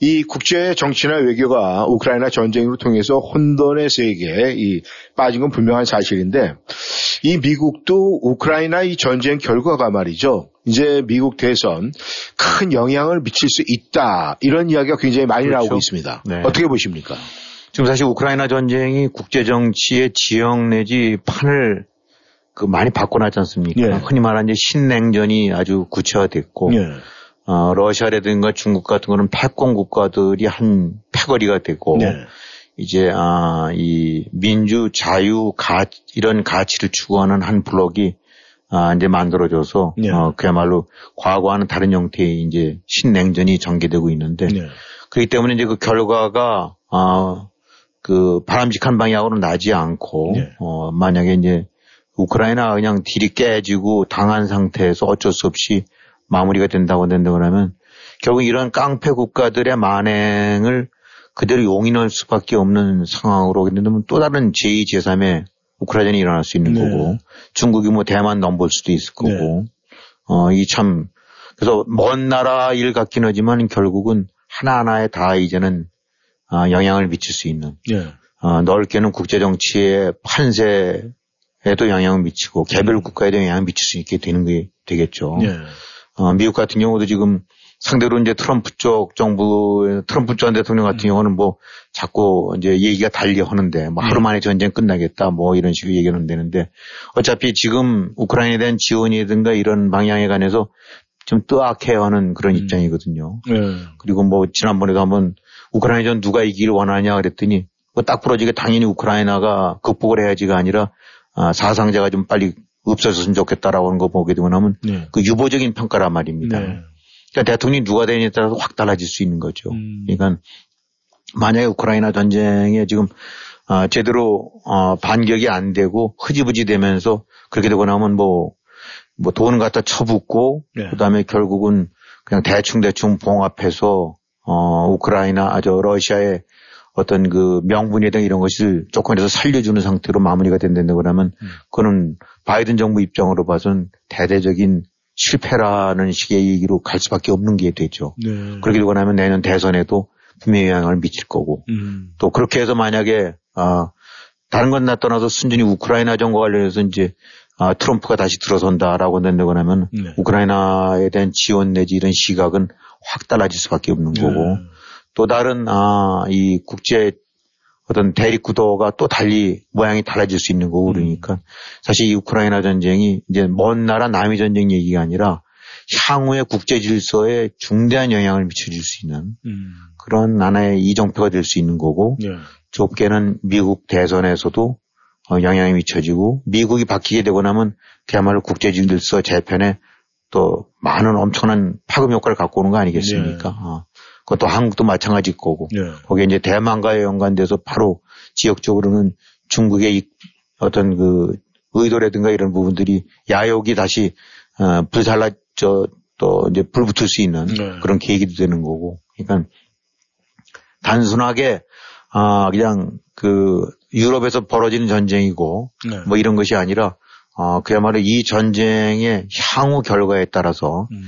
이 국제 정치나 외교가 우크라이나 전쟁으로 통해서 혼돈의 세계에 이 빠진 건 분명한 사실인데 이 미국도 우크라이나 이 전쟁 결과가 말이죠. 이제 미국 대선 큰 영향을 미칠 수 있다. 이런 이야기가 굉장히 많이 그렇죠. 나오고 있습니다. 네. 어떻게 보십니까? 지금 사실 우크라이나 전쟁이 국제 정치의 지형 내지 판을 그 많이 바꿔놨지 않습니까? 예. 흔히 말하는 이제 신냉전이 아주 구체화됐고, 예. 어, 러시아라든가 중국 같은 거는 패권 국가들이 한 패거리가 되고, 네. 이제 아, 이 민주, 자유, 가 이런 가치를 추구하는 한 블록이 아, 이제 만들어져서 네. 어, 그야말로 과거와는 다른 형태의 이제 신냉전이 전개되고 있는데 네. 그렇기 때문에 이제 그 결과가 아, 그 바람직한 방향으로 나지 않고 네. 어, 만약에 이제 우크라이나 그냥 딜이 깨지고 당한 상태에서 어쩔 수 없이 마무리가 된다고 된다 그러면 결국 이런 깡패 국가들의 만행을 그대로 용인할 수밖에 없는 상황으로 오게 된다면 또 다른 제2, 제3의 우크라이나전이 일어날 수 있는 네. 거고 중국이 뭐 대만 넘볼 수도 있을 거고 어, 이 참 그래서 먼 나라 일 같긴 하지만 결국은 하나하나에 다 이제는 아, 영향을 미칠 수 있는 예. 어, 넓게는 국제 정치의 판세에도 영향을 미치고 개별 국가에도 영향을 미칠 수 있게 되는 게 되겠죠. 예. 어, 미국 같은 경우도 지금 상대로 이제 트럼프 쪽 정부, 트럼프 전 대통령 같은 경우는 뭐 자꾸 이제 얘기가 달리 하는데 뭐 하루 만에 전쟁 끝나겠다 뭐 이런 식으로 얘기는 되는데 어차피 지금 우크라이나에 대한 지원이든가 이런 방향에 관해서 좀 뜨악해 하는 그런 입장이거든요. 예. 그리고 뭐 지난번에도 한번 우크라이나 전 누가 이기를 원하냐 그랬더니 뭐 딱 부러지게 당연히 우크라이나가 극복을 해야지가 아니라 아, 사상자가 좀 빨리 없어졌으면 좋겠다라고 하는 거 보게 되고 나면 네. 그 유보적인 평가란 말입니다. 네. 그러니까 대통령이 누가 되느냐에 따라서 확 달라질 수 있는 거죠. 음. 그러니까 만약에 우크라이나 전쟁에 지금 아, 제대로 어, 반격이 안 되고 흐지부지 되면서 그렇게 되고 나면 뭐, 뭐 돈을 갖다 쳐붓고 네. 그다음에 결국은 그냥 대충 대충 봉합해서 어, 우크라이나, 아, 저, 러시아의 어떤 그 명분이나 이런 것을 조건에서 살려주는 상태로 마무리가 된다고 그러면 음. 그거는 바이든 정부 입장으로 봐서는 대대적인 실패라는 식의 얘기로 갈 수밖에 없는 게 되죠. 네. 그렇게 되고 나면 내년 대선에도 분명히 영향을 미칠 거고 음. 또 그렇게 해서 만약에 아 다른 건 나 떠나서 순전히 우크라이나 정과 관련해서 이제 아 트럼프가 다시 들어선다라고 된다고 하면 네. 우크라이나에 대한 지원 내지 이런 시각은 확 달라질 수밖에 없는 네. 거고 또 다른 아 이 국제 어떤 대립 구도가 또 달리 모양이 달라질 수 있는 거고 그러니까 사실 이 우크라이나 전쟁이 이제 먼 나라 남의 전쟁 얘기가 아니라 향후의 국제 질서에 중대한 영향을 미쳐줄 수 있는 음. 그런 하나의 이정표가 될 수 있는 거고 예. 좁게는 미국 대선에서도 어, 영향이 미쳐지고 미국이 바뀌게 되고 나면 그야말로 국제 질서 재편에 또 많은 엄청난 파급 효과를 갖고 오는 거 아니겠습니까? 네. 어. 그것도 한국도 마찬가지일 거고 네. 거기에 이제 대만과의 연관돼서 바로 지역적으로는 중국의 이 어떤 그 의도라든가 이런 부분들이 야욕이 다시 어, 불살라 저또 이제 불붙을 수 있는 네. 그런 계기도 되는 거고 그러니까 단순하게 아 그냥 그 유럽에서 벌어지는 전쟁이고 네. 뭐 이런 것이 아니라 어 그야말로 이 전쟁의 향후 결과에 따라서 음.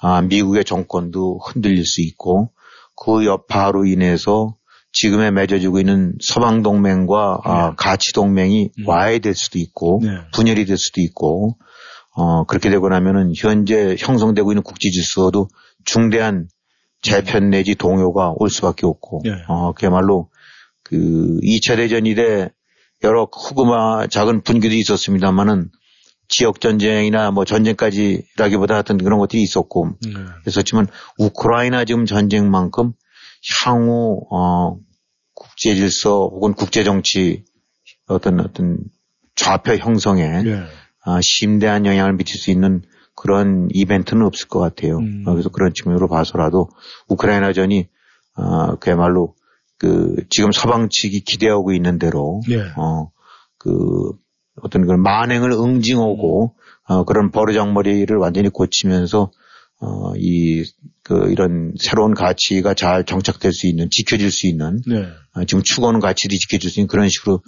아 미국의 정권도 흔들릴 수 있고 그 여파로 인해서 지금에 맺어지고 있는 서방 동맹과 아, 가치 동맹이 와해될 수도 있고 네. 분열이 될 수도 있고 어 그렇게 되고 나면은 현재 형성되고 있는 국제 질서도 중대한 재편 내지 동요가 올 수밖에 없고 네. 어 그야말로 그 2차 대전 이래 여러 크고마 작은 분기도 있었습니다만은 지역 전쟁이나 뭐 전쟁까지라기보다 하여튼 그런 것들이 있었고 네. 있었지만 우크라이나 지금 전쟁만큼 향후 어 국제 질서 혹은 국제 정치 어떤 어떤 좌표 형성에 네. 아, 심대한 영향을 미칠 수 있는 그런 이벤트는 없을 것 같아요. 음. 어, 그래서 그런 측면으로 봐서라도 우크라이나전이 아, 그야말로 그 지금 서방 측이 기대하고 있는 대로 네. 어, 그 어떤 그런 만행을 응징하고 어, 그런 버르장머리를 완전히 고치면서 어, 이, 그, 이런 새로운 가치가 잘 정착될 수 있는, 지켜질 수 있는, 네. 어, 지금 추구하는 가치들이 지켜질 수 있는 그런 식으로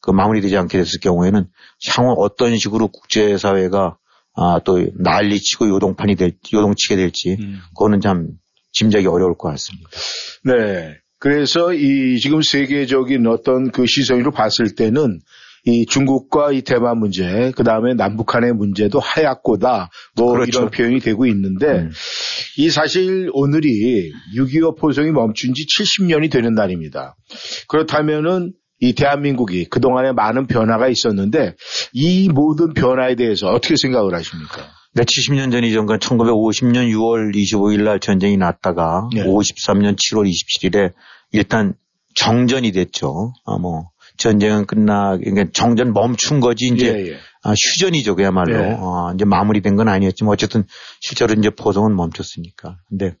그 마무리되지 않게 됐을 경우에는 향후 어떤 식으로 국제사회가 아, 또 난리치고 요동판이 될, 요동치게 될지, 그거는 참 짐작이 어려울 것 같습니다. 네. 그래서 이 지금 세계적인 어떤 그 시선으로 봤을 때는 이 중국과 이 대만 문제, 그 다음에 남북한의 문제도 하얗고다, 뭐 그렇죠. 이런 표현이 되고 있는데, 음. 이 사실 오늘이 6.25 포성이 멈춘 지 70년이 되는 날입니다. 그렇다면은 이 대한민국이 그동안에 많은 변화가 있었는데, 이 모든 변화에 대해서 어떻게 생각을 하십니까? 네, 70년 전이죠. 그러니까 1950년 6월 25일 날 전쟁이 났다가 네. 53년 7월 27일에 일단 정전이 됐죠. 아, 뭐, 전쟁은 끝나, 그러니까 정전 멈춘 거지, 이제, 예, 예. 아, 휴전이죠, 그야말로. 네. 아, 이제 마무리된 건 아니었지만, 어쨌든 실제로 이제 포성은 멈췄으니까. 근데,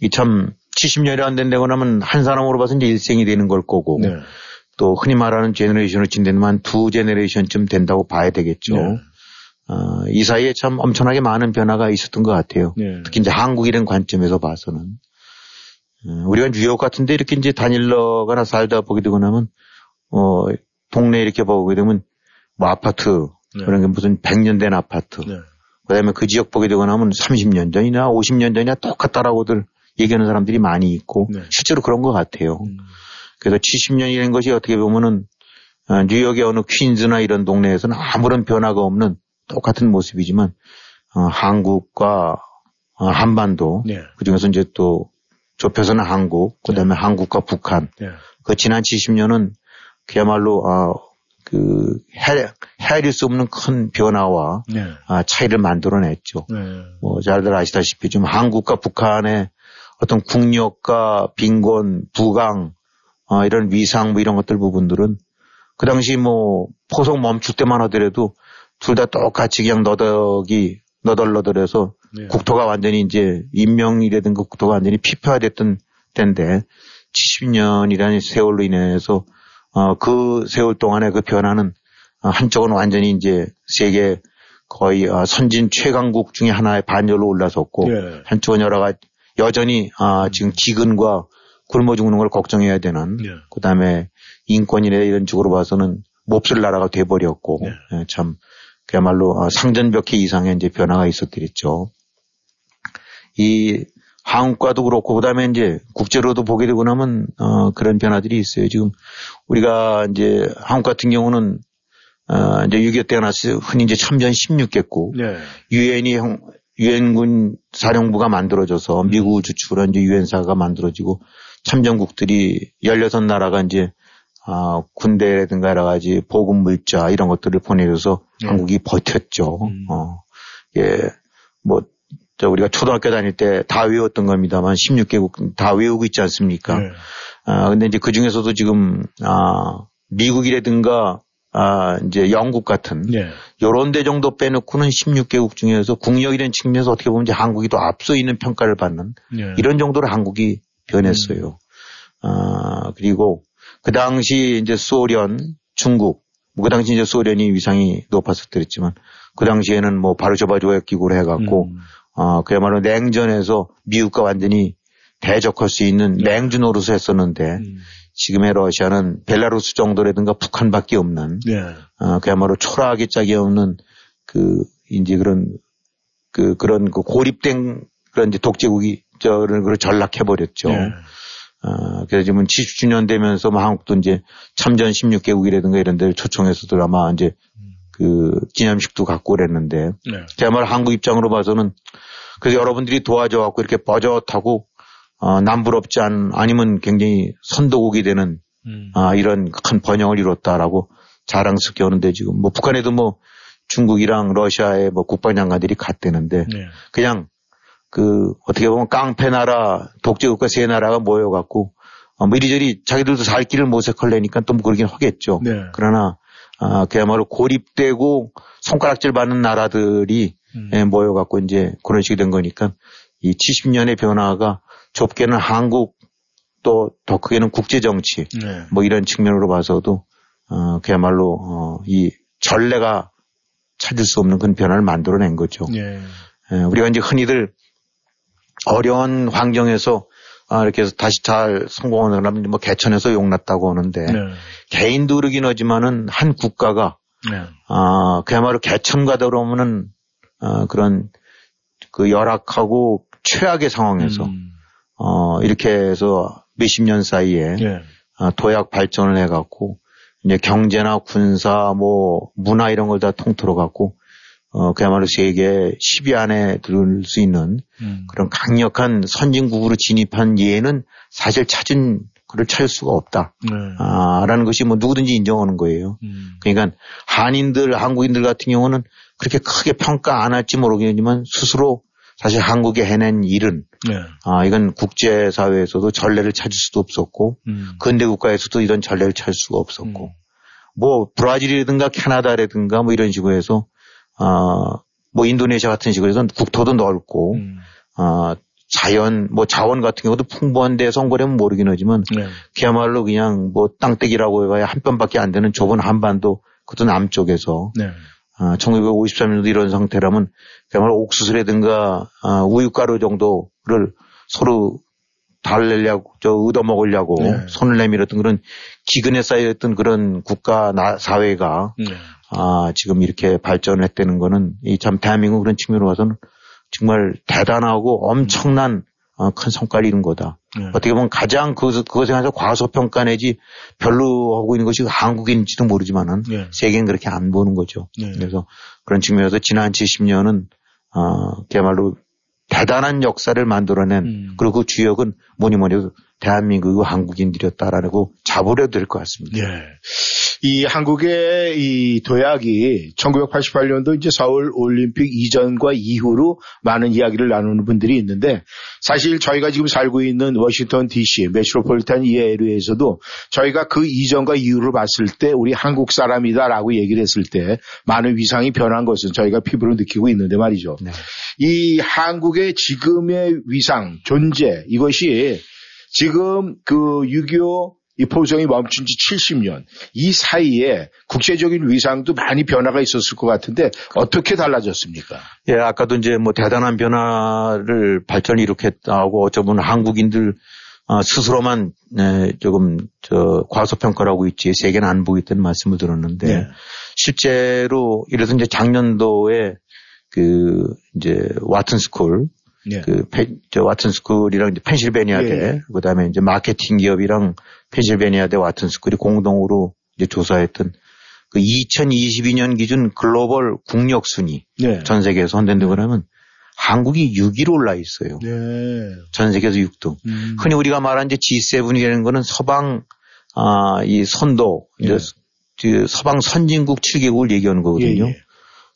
이 참, 70년이 안 된다고 하면 한 사람으로 봐서 이제 일생이 되는 걸 거고, 네. 또 흔히 말하는 generation을 친다면 한두 제너레이션쯤 된다고 봐야 되겠죠. 네. 어, 이 사이에 참 엄청나게 많은 변화가 있었던 것 같아요. 네. 특히 이제 한국이라는 관점에서 봐서는. 어, 우리가 뉴욕 같은데 이렇게 이제 다닐러가 나 살다 보게 되고 나면, 어, 동네 이렇게 보게 되면, 뭐 아파트, 네. 그런 게 무슨 100년 된 아파트. 네. 그 다음에 그 지역 보게 되고 나면 30년 전이나 50년 전이나 똑같다라고들 얘기하는 사람들이 많이 있고, 네. 실제로 그런 것 같아요. 음. 그래서 70년이 된 것이 어떻게 보면은 어, 뉴욕의 어느 퀸즈나 이런 동네에서는 아무런 변화가 없는 똑같은 모습이지만 어, 한국과 어, 한반도 네. 그중에서 이제 또 좁혀서는 한국 그 다음에 한국과 북한 네. 그 지난 70년은 그야말로 아, 그 헤, 헤아릴 수 없는 큰 변화와 네. 아, 차이를 만들어냈죠. 네. 뭐 잘들 아시다시피 지금 한국과 북한의 어떤 국력과 빈곤, 부강, 어, 이런 위상 뭐 이런 것들 부분들은 그 당시 뭐 포석 멈출 때만 하더라도 둘 다 똑같이 그냥 너덕이 너덜너덜해서 네. 국토가 완전히 이제 인명이라든가 국토가 완전히 피폐화됐던 때인데 70년이라는 세월로 인해서 어, 그 세월 동안에 그 변화는 어, 한쪽은 완전히 이제 세계 거의 어, 선진 최강국 중에 하나의 반열로 올라섰고 네. 한쪽은 여러 가지 여전히 아, 지금 기근과 굶어 죽는 걸 걱정해야 되는 네. 그다음에 인권이나 이런 쪽으로 봐서는 몹쓸 나라가 돼버렸고 네. 예, 참 그야말로 아, 상전벽해 이상의 이제 변화가 있었더랬죠. 이 한국과도 그렇고 그다음에 이제 국제로도 보게 되고 나면 어, 그런 변화들이 있어요. 지금 우리가 이제 한국 같은 경우는 어, 이제 6.25 때가 났어요. 흔히 이제 참전 16개국 네. 유엔이 형, 유엔군 사령부가 만들어져서 미국 주축으로 이제 유엔사가 만들어지고 참전국들이 16나라가 이제 아, 군대라든가 여러 가지 보급 물자 이런 것들을 보내줘서 네. 한국이 버텼죠. 음. 어, 예, 뭐, 저 우리가 초등학교 다닐 때 다 외웠던 겁니다만 16개국 다 외우고 있지 않습니까? 네. 아, 근데 이제 그 중에서도 지금, 아, 미국이라든가 아, 이제 영국 같은 네. 요런 데 정도 빼놓고는 16개국 중에서 국력이라는 측면에서 어떻게 보면 이제 한국이 더 앞서 있는 평가를 받는 네. 이런 정도로 한국이 변했어요. 아, 그리고 그 당시 이제 소련, 중국, 뭐그 당시 이제 소련이 위상이 높았을 때였지만 그 당시에는 뭐 바르쇼바 조약 기구를 해갖고 아, 그야말로 냉전에서 미국과 완전히 대적할 수 있는 냉주 노릇을 했었는데 지금의 러시아는 벨라루스 정도라든가 북한밖에 없는 네. 어, 그야말로 초라하게 짝이 없는 그 이제 그런 그 그런 그 고립된 그런 이제 독재국이 저를 그 전락해 버렸죠. 네. 어, 그래서 지금 70주년 되면서 뭐 한국도 이제 참전 16개국이라든가 이런 데를 초청해서도 아마 이제 그 기념식도 갖고 그랬는데 네. 그야말로 한국 입장으로 봐서는 그래서 여러분들이 도와줘 갖고 이렇게 버젓하고 어, 남부럽지 않, 아니면 굉장히 선도국이 되는 아, 이런 큰 번영을 이뤘다라고 자랑스럽게 하는데 지금 뭐 북한에도 뭐 중국이랑 러시아의 뭐 국방장관들이 갔대는데 네. 그냥 그 어떻게 보면 깡패 나라 독재국가 세 나라가 모여갖고 어, 뭐 이리저리 자기들도 살 길을 모색하려니까 또 뭐 그러긴 하겠죠. 네. 그러나 아, 그야말로 고립되고 손가락질 받는 나라들이 예, 모여갖고 이제 그런 식이 된 거니까 이 70년의 변화가 좁게는 한국 또 더 크게는 국제 정치 네. 뭐 이런 측면으로 봐서도 어, 그야말로 어, 이 전례가 찾을 수 없는 그런 변화를 만들어낸 거죠. 네. 예, 우리가 이제 흔히들 어려운 환경에서 아, 이렇게 해서 다시 잘 성공하는 사람은 뭐 개천에서 용났다고 하는데 네. 개인도 그러긴 하지만은 한 국가가 네. 아, 그야말로 개천 가다 그러면은 어, 그런 그 열악하고 최악의 상황에서 어, 이렇게 해서 몇십 년 사이에 네. 아, 도약 발전을 해갖고 이제 경제나 군사 뭐 문화 이런 걸 다 통틀어 갖고 어, 그야말로 세계 10위 안에 들수 있는 음. 그런 강력한 선진국으로 진입한 예는 사실 찾은 그를 찾을 수가 없다. 네. 아, 라는 것이 뭐 누구든지 인정하는 거예요. 음. 그러니까 한인들, 한국인들 같은 경우는 그렇게 크게 평가 안 할지 모르겠지만 스스로 사실 한국에 해낸 일은 네. 아, 이건 국제사회에서도 전례를 찾을 수도 없었고 음. 근대 국가에서도 이런 전례를 찾을 수가 없었고 뭐 브라질이라든가 캐나다라든가 뭐 이런 식으로 해서 아, 뭐 인도네시아 같은 식으로 해서 국토도 넓고 아, 자연 뭐 자원 같은 경우도 풍부한데 선거라면 모르긴 하지만 네. 그야말로 그냥 뭐 땅떼기라고 해봐야 한 편밖에 안 되는 좁은 한반도 그것도 남쪽에서 네. 아, 1953년도 이런 상태라면 그야말로 옥수수라든가 아, 우유가루 정도를 서로 달래려고 저 얻어먹으려고 네. 손을 내밀었던 그런 기근에 쌓여있던 그런 국가 나, 사회가 네. 아, 지금 이렇게 발전을 했다는 거는 이 참 대한민국 그런 측면으로 봐서는 정말 대단하고 엄청난 어, 큰 성과를 이룬 거다. 네. 어떻게 보면 가장 그, 그것에 관해서 과소평가 내지 별로 하고 있는 것이 한국인지도 모르지만은 네. 세계는 그렇게 안 보는 거죠. 네. 그래서 그런 측면에서 지난 70년은 어, 그야말로 대단한 역사를 만들어낸 음. 그리고 그 주역은 뭐니 뭐니 해도 대한민국 한국인들이었다라고 자부려도 될것 같습니다. 예. 이 한국의 이 도약이 1988년도 이제 서울 올림픽 이전과 이후로 많은 이야기를 나누는 분들이 있는데 사실 저희가 지금 살고 있는 워싱턴 DC 메트로폴리탄 이 에리에서도 저희가 그 이전과 이후를 봤을 때 우리 한국 사람이다라고 얘기를 했을 때 많은 위상이 변한 것은 저희가 피부로 느끼고 있는데 말이죠. 이 한국의 지금의 위상, 존재 이것이 지금 그 6.25 이 포성이 멈춘 지 70년 이 사이에 국제적인 위상도 많이 변화가 있었을 것 같은데 어떻게 달라졌습니까? 예, 아까도 이제 뭐 대단한 변화를 발전을 일으켰다고 어쩌면 한국인들 어, 스스로만 네, 조금 저 과소평가라고 있지 세계는 안 보고 있다는 말씀을 들었는데 네. 실제로 이래서 이제 작년도에 그 이제 와튼 스쿨 네. 그 페- 저 와튼 스쿨이랑 이제 펜실베니아대 예. 그다음에 이제 마케팅 기업이랑 펜실베니아대 와튼 스쿨이 공동으로 이제 조사했던 그 2022년 기준 글로벌 국력 순위 네. 전 세계에서 헌된다고 그러면 한국이 6위로 올라 있어요. 네. 전 세계에서 6등. 음. 흔히 우리가 말하는 이제 G7이라는 거는 서방 아, 이 선도 이제 예. 그 서방 선진국 7개국을 얘기하는 거거든요. 예, 예.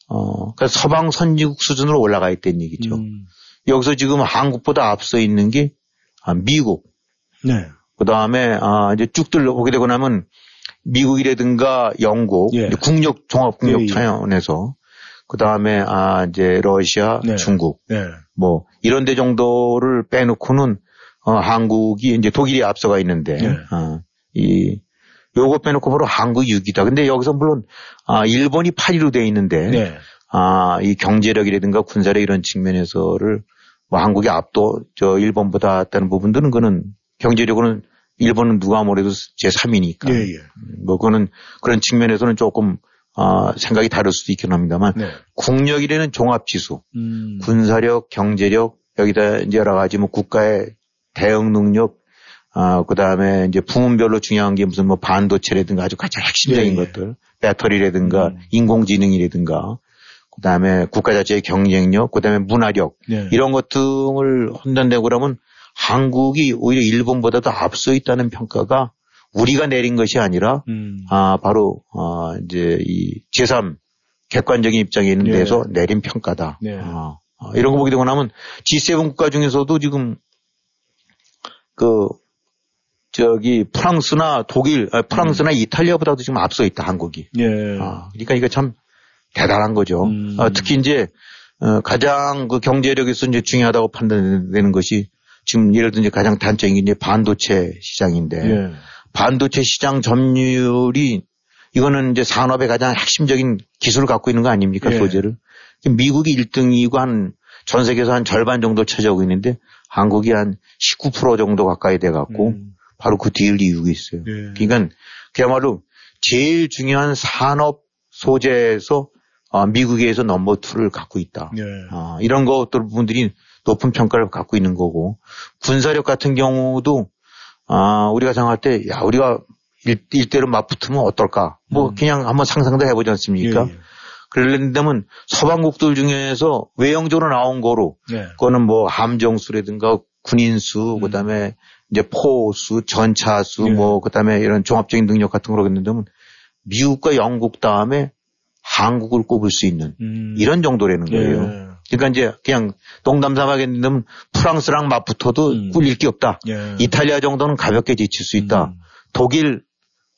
어, 그러니까 서방 선진국 수준으로 올라가 있다는 얘기죠. 음. 여기서 지금 한국보다 앞서 있는 게 아, 미국, 네. 그 다음에 아, 이제 쭉 들러보게 되고 나면 미국이라든가 영국, 예. 국력 종합 국력 예, 예. 차원에서 그 다음에 아 이제 러시아, 네. 중국 네. 뭐 이런 데 정도를 빼놓고는 어, 한국이 이제 독일이 앞서가 있는데 네. 어, 이 요거 빼놓고 바로 한국 6위다. 근데 여기서 물론 아 일본이 8위로 돼 있는데 네. 아이 경제력이라든가 군사력 이런 측면에서를 뭐 한국이 압도 저 일본보다 했다는 부분들은 그는 경제력으로는 일본은 누가 뭐래도 제 3위니까 예, 예. 뭐 그거는 그런 측면에서는 조금 아 생각이 다를 수도 있긴 합니다만 네. 국력이라는 종합 지수 음. 군사력, 경제력, 여기다 이제 여러 가지 뭐 국가의 대응 능력, 아, 그 다음에 이제 부문별로 중요한 게 무슨 뭐 반도체라든가 아주 가장 핵심적인 예, 예. 것들, 배터리라든가 인공지능이라든가, 그 다음에 국가 자체의 경쟁력, 그 다음에 문화력, 네. 이런 것 등을 혼돈되고 그러면 한국이 오히려 일본보다도 앞서 있다는 평가가 우리가 내린 것이 아니라, 음. 아, 바로, 아, 이제 이 제3 객관적인 입장에 있는 예. 데서 내린 평가다. 네. 아, 아, 이런 거 보게 되고 나면 G7 국가 중에서도 지금 그 저기 프랑스나 독일, 아, 프랑스나 이탈리아보다도 지금 앞서 있다 한국이. 예. 아, 그러니까 이거 참 대단한 거죠. 음. 아, 특히 이제 어, 가장 그 경제력에서 이제 중요하다고 판단되는 것이 지금 예를 들어 이제 가장 단적인 게 이제 반도체 시장인데 예. 반도체 시장 점유율이 이거는 이제 산업의 가장 핵심적인 기술을 갖고 있는 거 아닙니까 예. 소재를 미국이 1등이고 한 전 세계에서 한 절반 정도 차지하고 있는데 한국이 한 19% 정도 가까이 돼 갖고 바로 그 뒤를 이유고 있어요. 음. 예. 그러니까 그야말로 제일 중요한 산업 소재에서 어, 미국에서 넘버 투를 갖고 있다. 예. 아, 이런 것들 부분들이 높은 평가를 갖고 있는 거고 군사력 같은 경우도 아, 우리가 생각할 때 야, 우리가 일, 일대로 맞붙으면 어떨까? 뭐 그냥 한번 상상도 해보지 않습니까? 음. 예, 예. 그러려면 서방국들 중에서 외형적으로 나온 거로 네. 그거는 뭐 함정수라든가 군인수, 음. 그 다음에 이제 포수, 전차수, 예. 뭐 그 다음에 이런 종합적인 능력 같은 거로 했는데면 미국과 영국 다음에 한국을 꼽을 수 있는 음. 이런 정도라는 예. 거예요. 그러니까 이제 그냥 농담삼하겠는데 프랑스랑 맞붙어도 꿀릴 게 없다. 음. 예. 음. 이탈리아 정도는 가볍게 지칠 수 있다. 독일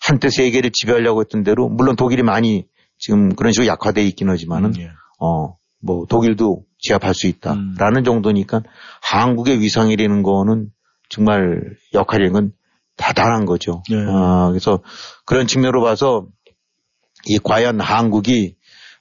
한때 세계를 지배하려고 했던 대로 물론 독일이 많이 지금 그런 식으로 약화돼 있긴 하지만은 예. 어뭐 독일도 제압할 수 음. 있다라는 정도니까 한국의 위상이라는 거는 정말 역할이라는 건 대단한 거죠. 예. 아, 그래서 그런 측면으로 봐서 이 과연 한국이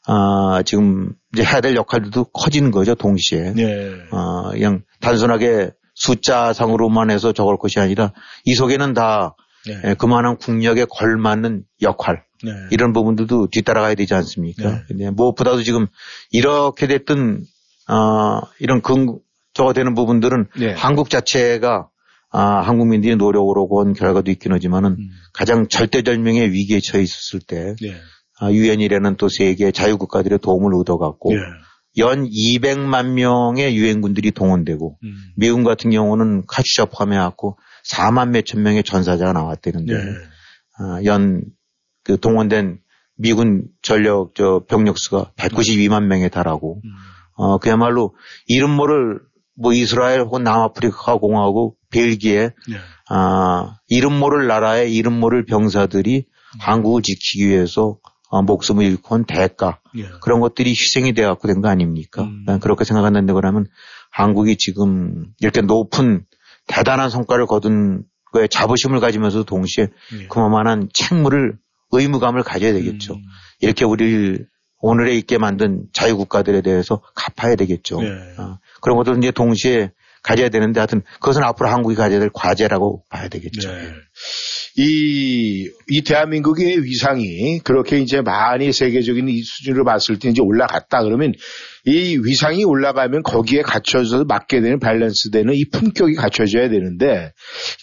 아, 지금 이제 해야 될 역할들도 커지는 거죠, 동시에. 예. 아, 그냥 단순하게 숫자상으로만 해서 저걸 것이 아니라 이 속에는 다 네. 예, 그만한 국력에 걸맞는 역할 네. 이런 부분들도 뒤따라가야 되지 않습니까? 네. 근데 무엇보다도 지금 이렇게 됐든 아, 이런 근 저가 되는 부분들은 네. 한국 자체가 아, 한국민들이 노력으로 본 결과도 있긴 하지만은 음. 가장 절대절명의 위기에 처해 있었을 때 예. 아, 유엔이라는 또 세계 자유국가들의 도움을 얻어갖고 예. 연 200만 명의 유엔군들이 동원되고 음. 미군 같은 경우는 카츄샤 포함해갖고 4만 몇천 명의 전사자가 나왔다는데 예. 아, 연그 동원된 미군 전력 저 병력 수가 192만 명에 달하고 음. 어 그야말로 이름 모를 뭐 이스라엘 혹은 남아프리카 공화국 벨기에 예. 아 이름 모를 나라의 이름 모를 병사들이 한국을 지키기 위해서 어, 목숨을 잃고 한 대가 예. 그런 것들이 희생이 돼 갖고 된 거 아닙니까? 난 그렇게 생각한다는데 그러면 한국이 지금 이렇게 높은 대단한 성과를 거둔 거에 자부심을 가지면서 동시에 예. 그만한 책무를 의무감을 가져야 되겠죠. 음. 이렇게 우리를 오늘에 있게 만든 자유국가들에 대해서 갚아야 되겠죠. 예. 어, 그런 것도 이제 동시에 가져야 되는데 하여튼 그것은 앞으로 한국이 가져야 될 과제라고 봐야 되겠죠. 네. 이, 이 대한민국의 위상이 그렇게 이제 많이 세계적인 이 수준으로 봤을 때 이제 올라갔다 그러면 이 위상이 올라가면 거기에 갖춰져서 맞게 되는 밸런스 되는 이 품격이 갖춰져야 되는데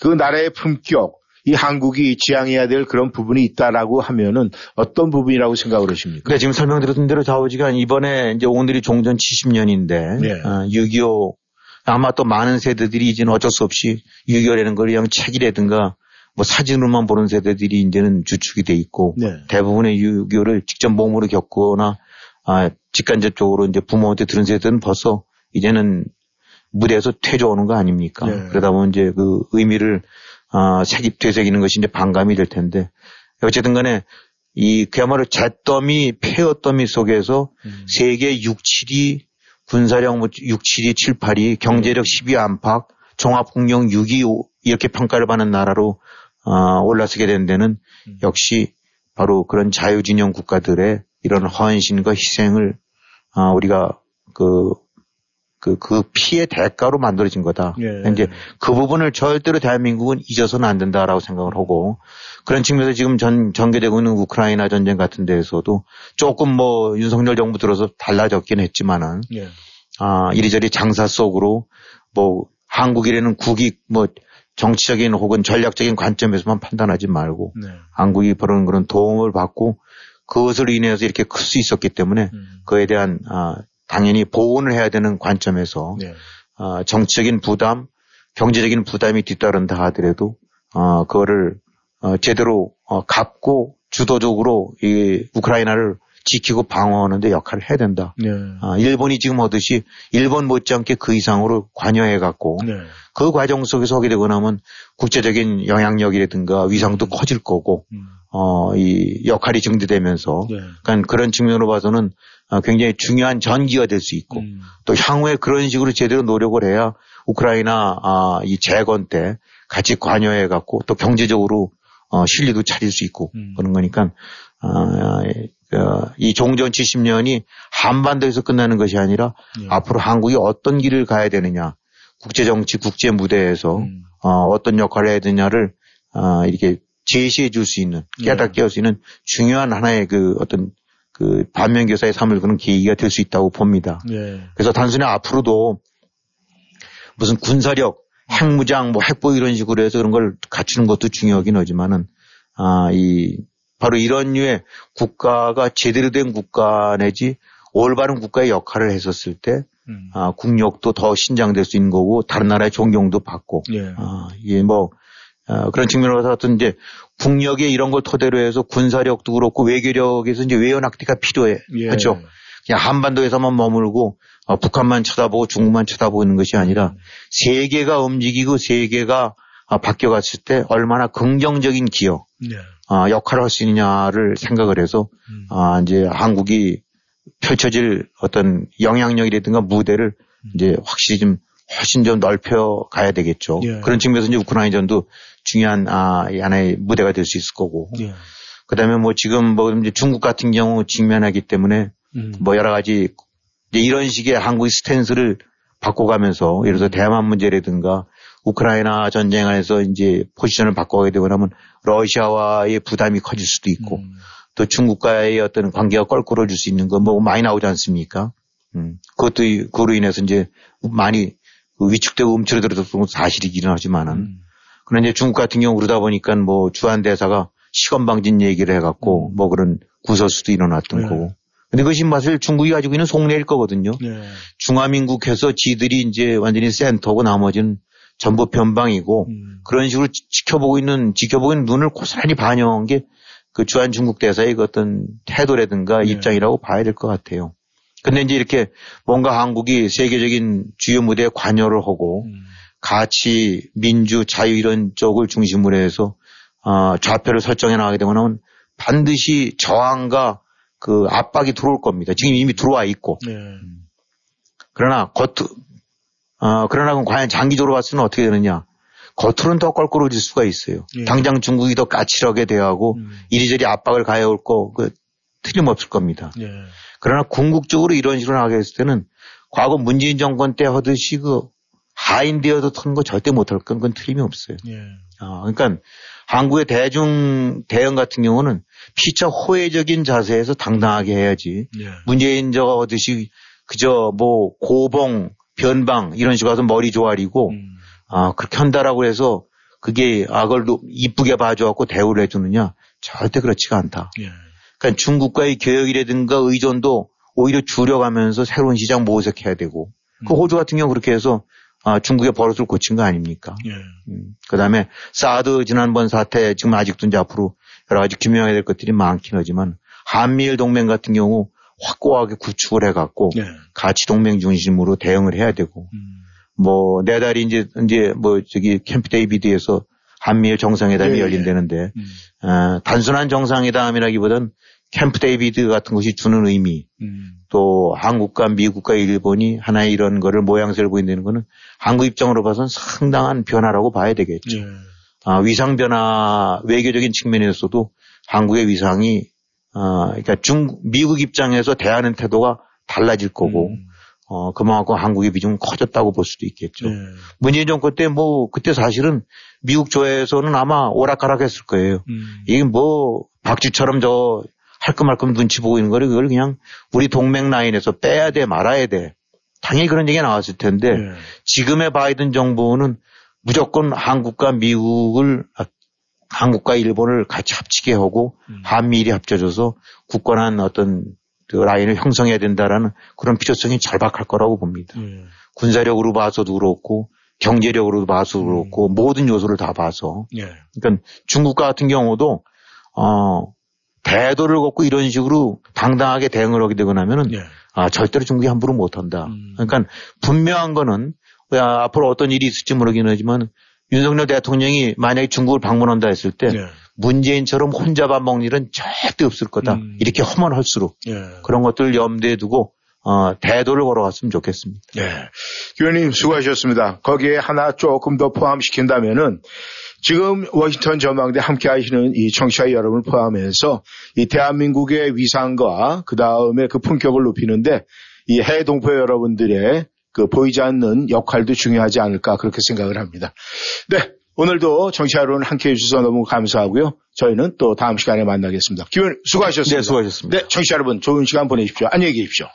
그 나라의 품격, 이 한국이 지향해야 될 그런 부분이 있다라고 하면은 어떤 부분이라고 생각을 하십니까? 그러니까 지금 설명드렸던 대로 좌우지간 이번에 이제 오늘이 종전 70년인데 네. 6.25 아마 또 많은 세대들이 이제는 어쩔 수 없이 6.25라는 걸 그냥 책이라든가 뭐 사진으로만 보는 세대들이 이제는 주축이 돼 있고 네. 대부분의 6.25를 직접 몸으로 겪거나 아, 직간접적으로 이제 부모한테 들은 세대는 벌써 이제는 무대에서 퇴조 오는 거 아닙니까? 네. 그러다 보면 이제 그 의미를 아, 색입 되새기는 것이 이제 반감이 될 텐데 어쨌든 간에 이 그야말로 잿더미, 폐어더미 속에서 음. 세계 6, 7위 군사력 6, 7위, 7, 8위 경제력 10위 안팎 종합국력 6위 이렇게 평가를 받는 나라로 어, 올라서게 된 데는 음. 역시 바로 그런 자유진영 국가들의 이런 헌신과 희생을 아, 우리가 그, 그, 그 피해 대가로 만들어진 거다. 예. 이제 그 부분을 절대로 대한민국은 잊어서는 안 된다라고 생각을 하고 그런 측면에서 지금 전, 전개되고 있는 우크라이나 전쟁 같은 데에서도 조금 뭐 윤석열 정부 들어서 달라졌긴 했지만은 예. 아, 이리저리 장사 속으로 뭐 한국이라는 국익 뭐 정치적인 혹은 전략적인 관점에서만 판단하지 말고 네. 한국이 그런 그런 도움을 받고 그것을 인해서 이렇게 클 수 있었기 때문에 음. 그에 대한 아, 당연히 보온을 해야 되는 관점에서 네. 아, 정치적인 부담, 경제적인 부담이 뒤따른다 하더라도 어, 그거를 어, 제대로 어, 갚고 주도적으로 이 우크라이나를 지키고 방어하는데 역할을 해야 된다. 네. 아, 일본이 지금 하듯이 일본 못지않게 그 이상으로 관여해 갖고 네. 그 과정 속에서 하게 되고 나면 국제적인 영향력이라든가 위상도 커질 거고 어, 이 역할이 증대되면서 네. 그러니까 그런 측면으로 봐서는 어, 굉장히 중요한 전기가 될 수 있고 또 향후에 그런 식으로 제대로 노력을 해야 우크라이나 아, 이 재건 때 같이 관여해 갖고 또 경제적으로 어, 실리도 차릴 수 있고 그런 거니까 아, 어, 이 종전 70년이 한반도에서 끝나는 것이 아니라 앞으로 한국이 어떤 길을 가야 되느냐 국제 정치 국제 무대에서 어, 떤 역할을 해야 되냐를 어, 이렇게 제시해 줄 수 있는 깨닫게 할 수 있는 중요한 하나의 그 어떤 그 반면교사의 삶을 그런 계기가 될 수 있다고 봅니다. 예. 그래서 단순히 앞으로도 무슨 군사력, 핵무장, 뭐 핵보 이런 식으로 해서 그런 걸 갖추는 것도 중요하긴 하지만은 아, 이 바로 이런 류의 국가가 제대로 된 국가 내지 올바른 국가의 역할을 했었을 때 아, 국력도 더 신장될 수 있는 거고 다른 나라의 존경도 받고 예. 아, 이게 뭐 어, 그런 측면으로서 어떤 이제 국력의 이런 걸 토대로 해서 군사력도 그렇고 외교력에서 이제 외연 확대가 필요해. 예. 그렇죠. 그냥 한반도에서만 머물고 어, 북한만 쳐다보고 중국만 쳐다보는 것이 아니라 세계가 움직이고 세계가 아, 바뀌어갔을 때 얼마나 긍정적인 기여, 네. 아, 역할을 할 수 있느냐를 생각을 해서 아, 이제 한국이 펼쳐질 어떤 영향력이라든가 무대를 이제 확실히 좀 훨씬 좀 넓혀 가야 되겠죠. 예. 그런 측면에서 이제 우크라이나전도 중요한 아, 이 하나의 무대가 될 수 있을 거고. 예. 그다음에 뭐 지금 뭐 이제 중국 같은 경우 직면하기 때문에 음. 뭐 여러 가지 이런 식의 한국의 스탠스를 바꿔가면서 예를 들어서 대만 문제라든가 우크라이나 전쟁 안에서 이제 포지션을 바꿔가게 되고 나면 러시아와의 부담이 커질 수도 있고 또 중국과의 어떤 관계가 껄끄러질 수 있는 거 뭐 많이 나오지 않습니까? 음. 그것도 이- 그로 인해서 이제 많이 그 위축되고 움츠러들었던 것도 사실이기는 하지만은 그런데 이제 중국 같은 경우 그러다 보니까 뭐 주한 대사가 시건방진 얘기를 해갖고 뭐 그런 구설수도 일어났던 네. 거고. 근데 그것이 사실 중국이 가지고 있는 속내일 거거든요. 네. 중화민국해서 지들이 이제 완전히 센터고 나머지는 전부 변방이고 그런 식으로 지- 지켜보고 있는 지켜보고 있는 눈을 고스란히 반영한 게 그 주한 중국 대사의 그 어떤 태도라든가 입장이라고 봐야 될 것 같아요. 근데 이제 이렇게 뭔가 한국이 세계적인 주요 무대에 관여를 하고 가치, 민주, 자유 이런 쪽을 중심으로 해서 어, 좌표를 설정해 나가게 되고 나면 반드시 저항과 그 압박이 들어올 겁니다. 지금 이미 들어와 있고. 네. 그러나 겉, 어, 그러나 그럼 과연 장기적으로 봤을 때는 어떻게 되느냐. 겉으로는 더 껄끄러워질 수가 있어요. 예. 당장 중국이 더 까칠하게 대하고 이리저리 압박을 가해올 거, 그, 틀림없을 겁니다. 예. 그러나 궁극적으로 이런 식으로 나가게 했을 때는 과거 문재인 정권 때 하듯이 그 하인되어도 터는 거 절대 못할 건 그건 틀림이 없어요. 예. 아, 그러니까 한국의 대중 대응 같은 경우는 피차 호혜적인 자세에서 당당하게 해야지. 예. 문재인 저가 하듯이 그저 뭐 고봉, 변방 이런 식으로 해서 머리 조아리고 아, 그렇게 한다라고 해서 그게 악을 노- 이쁘게 봐줘갖고 대우를 해주느냐? 절대 그렇지가 않다. 예. 그러니까 중국과의 교역이라든가 의존도 오히려 줄여가면서 새로운 시장 모색해야 되고 그 호주 같은 경우 그렇게 해서 아, 중국의 버릇을 고친 거 아닙니까? 예. 그 다음에 사드 지난번 사태 지금 아직도 이제 앞으로 여러 가지 규명해야 될 것들이 많긴 하지만 한미일 동맹 같은 경우 확고하게 구축을 해갖고 예. 가치 동맹 중심으로 대응을 해야 되고 뭐 내달이 이제 이제 뭐 저기 캠프 데이비드에서 한미일 정상회담이 예, 예. 열린다는데 음. 어, 단순한 정상회담이라기보단 캠프 데이비드 같은 것이 주는 의미 음. 또 한국과 미국과 일본이 하나의 이런 거를 모양새를 보인다는 거는 한국 입장으로 봐서는 상당한 변화라고 봐야 되겠죠. 예. 아, 위상 변화 외교적인 측면에서도 한국의 위상이 아, 그러니까 중 미국 입장에서 대하는 태도가 달라질 거고 음. 어, 그만큼 한국의 비중은 커졌다고 볼 수도 있겠죠. 예. 문재인 정권 때 뭐 그때 사실은 미국 조에서는 아마 오락가락 했을 거예요. 음. 이게 뭐 박쥐처럼 저 할끔할끔 눈치 보고 있는 거를 그걸 그냥 우리 동맹 라인에서 빼야 돼 말아야 돼. 당연히 그런 얘기가 나왔을 텐데 예. 지금의 바이든 정부는 무조건 한국과 미국을 아, 한국과 일본을 같이 합치게 하고 음. 한미일이 합쳐져서 굳건한 어떤 그 라인을 형성해야 된다라는 그런 필요성이 절박할 거라고 봅니다. 예. 군사력으로 봐서도 그렇고 경제력으로 봐서도 그렇고 모든 요소를 다 봐서 예. 그러니까 중국 같은 경우도 어 대도를 걷고 이런 식으로 당당하게 대응을 하게 되고 나면은 예. 아 절대로 중국이 함부로 못한다. 음. 그러니까 분명한 거는 야, 앞으로 어떤 일이 있을지 모르긴 하지만 윤석열 대통령이 만약에 중국을 방문한다 했을 때 예. 문재인처럼 혼자 밥 먹는 일은 절대 없을 거다. 음. 이렇게 허먼할수록 예. 그런 것들을 염두에 두고 어, 대도를 걸어갔으면 좋겠습니다. 예. 교수님 수고하셨습니다. 거기에 하나 조금 더 포함시킨다면은 지금 워싱턴 전망대 함께 하시는 이 청취자 여러분을 포함해서 이 대한민국의 위상과 그 다음에 그 품격을 높이는데 이 해외 동포 여러분들의 그 보이지 않는 역할도 중요하지 않을까 그렇게 생각을 합니다. 네. 오늘도 여러분 함께 해주셔서 너무 감사하고요. 저희는 또 다음 시간에 만나겠습니다. 기원 수고하셨습니다. 네, 수고하셨습니다. 네, 청취자 여러분 좋은 시간 보내십시오. 안녕히 계십시오.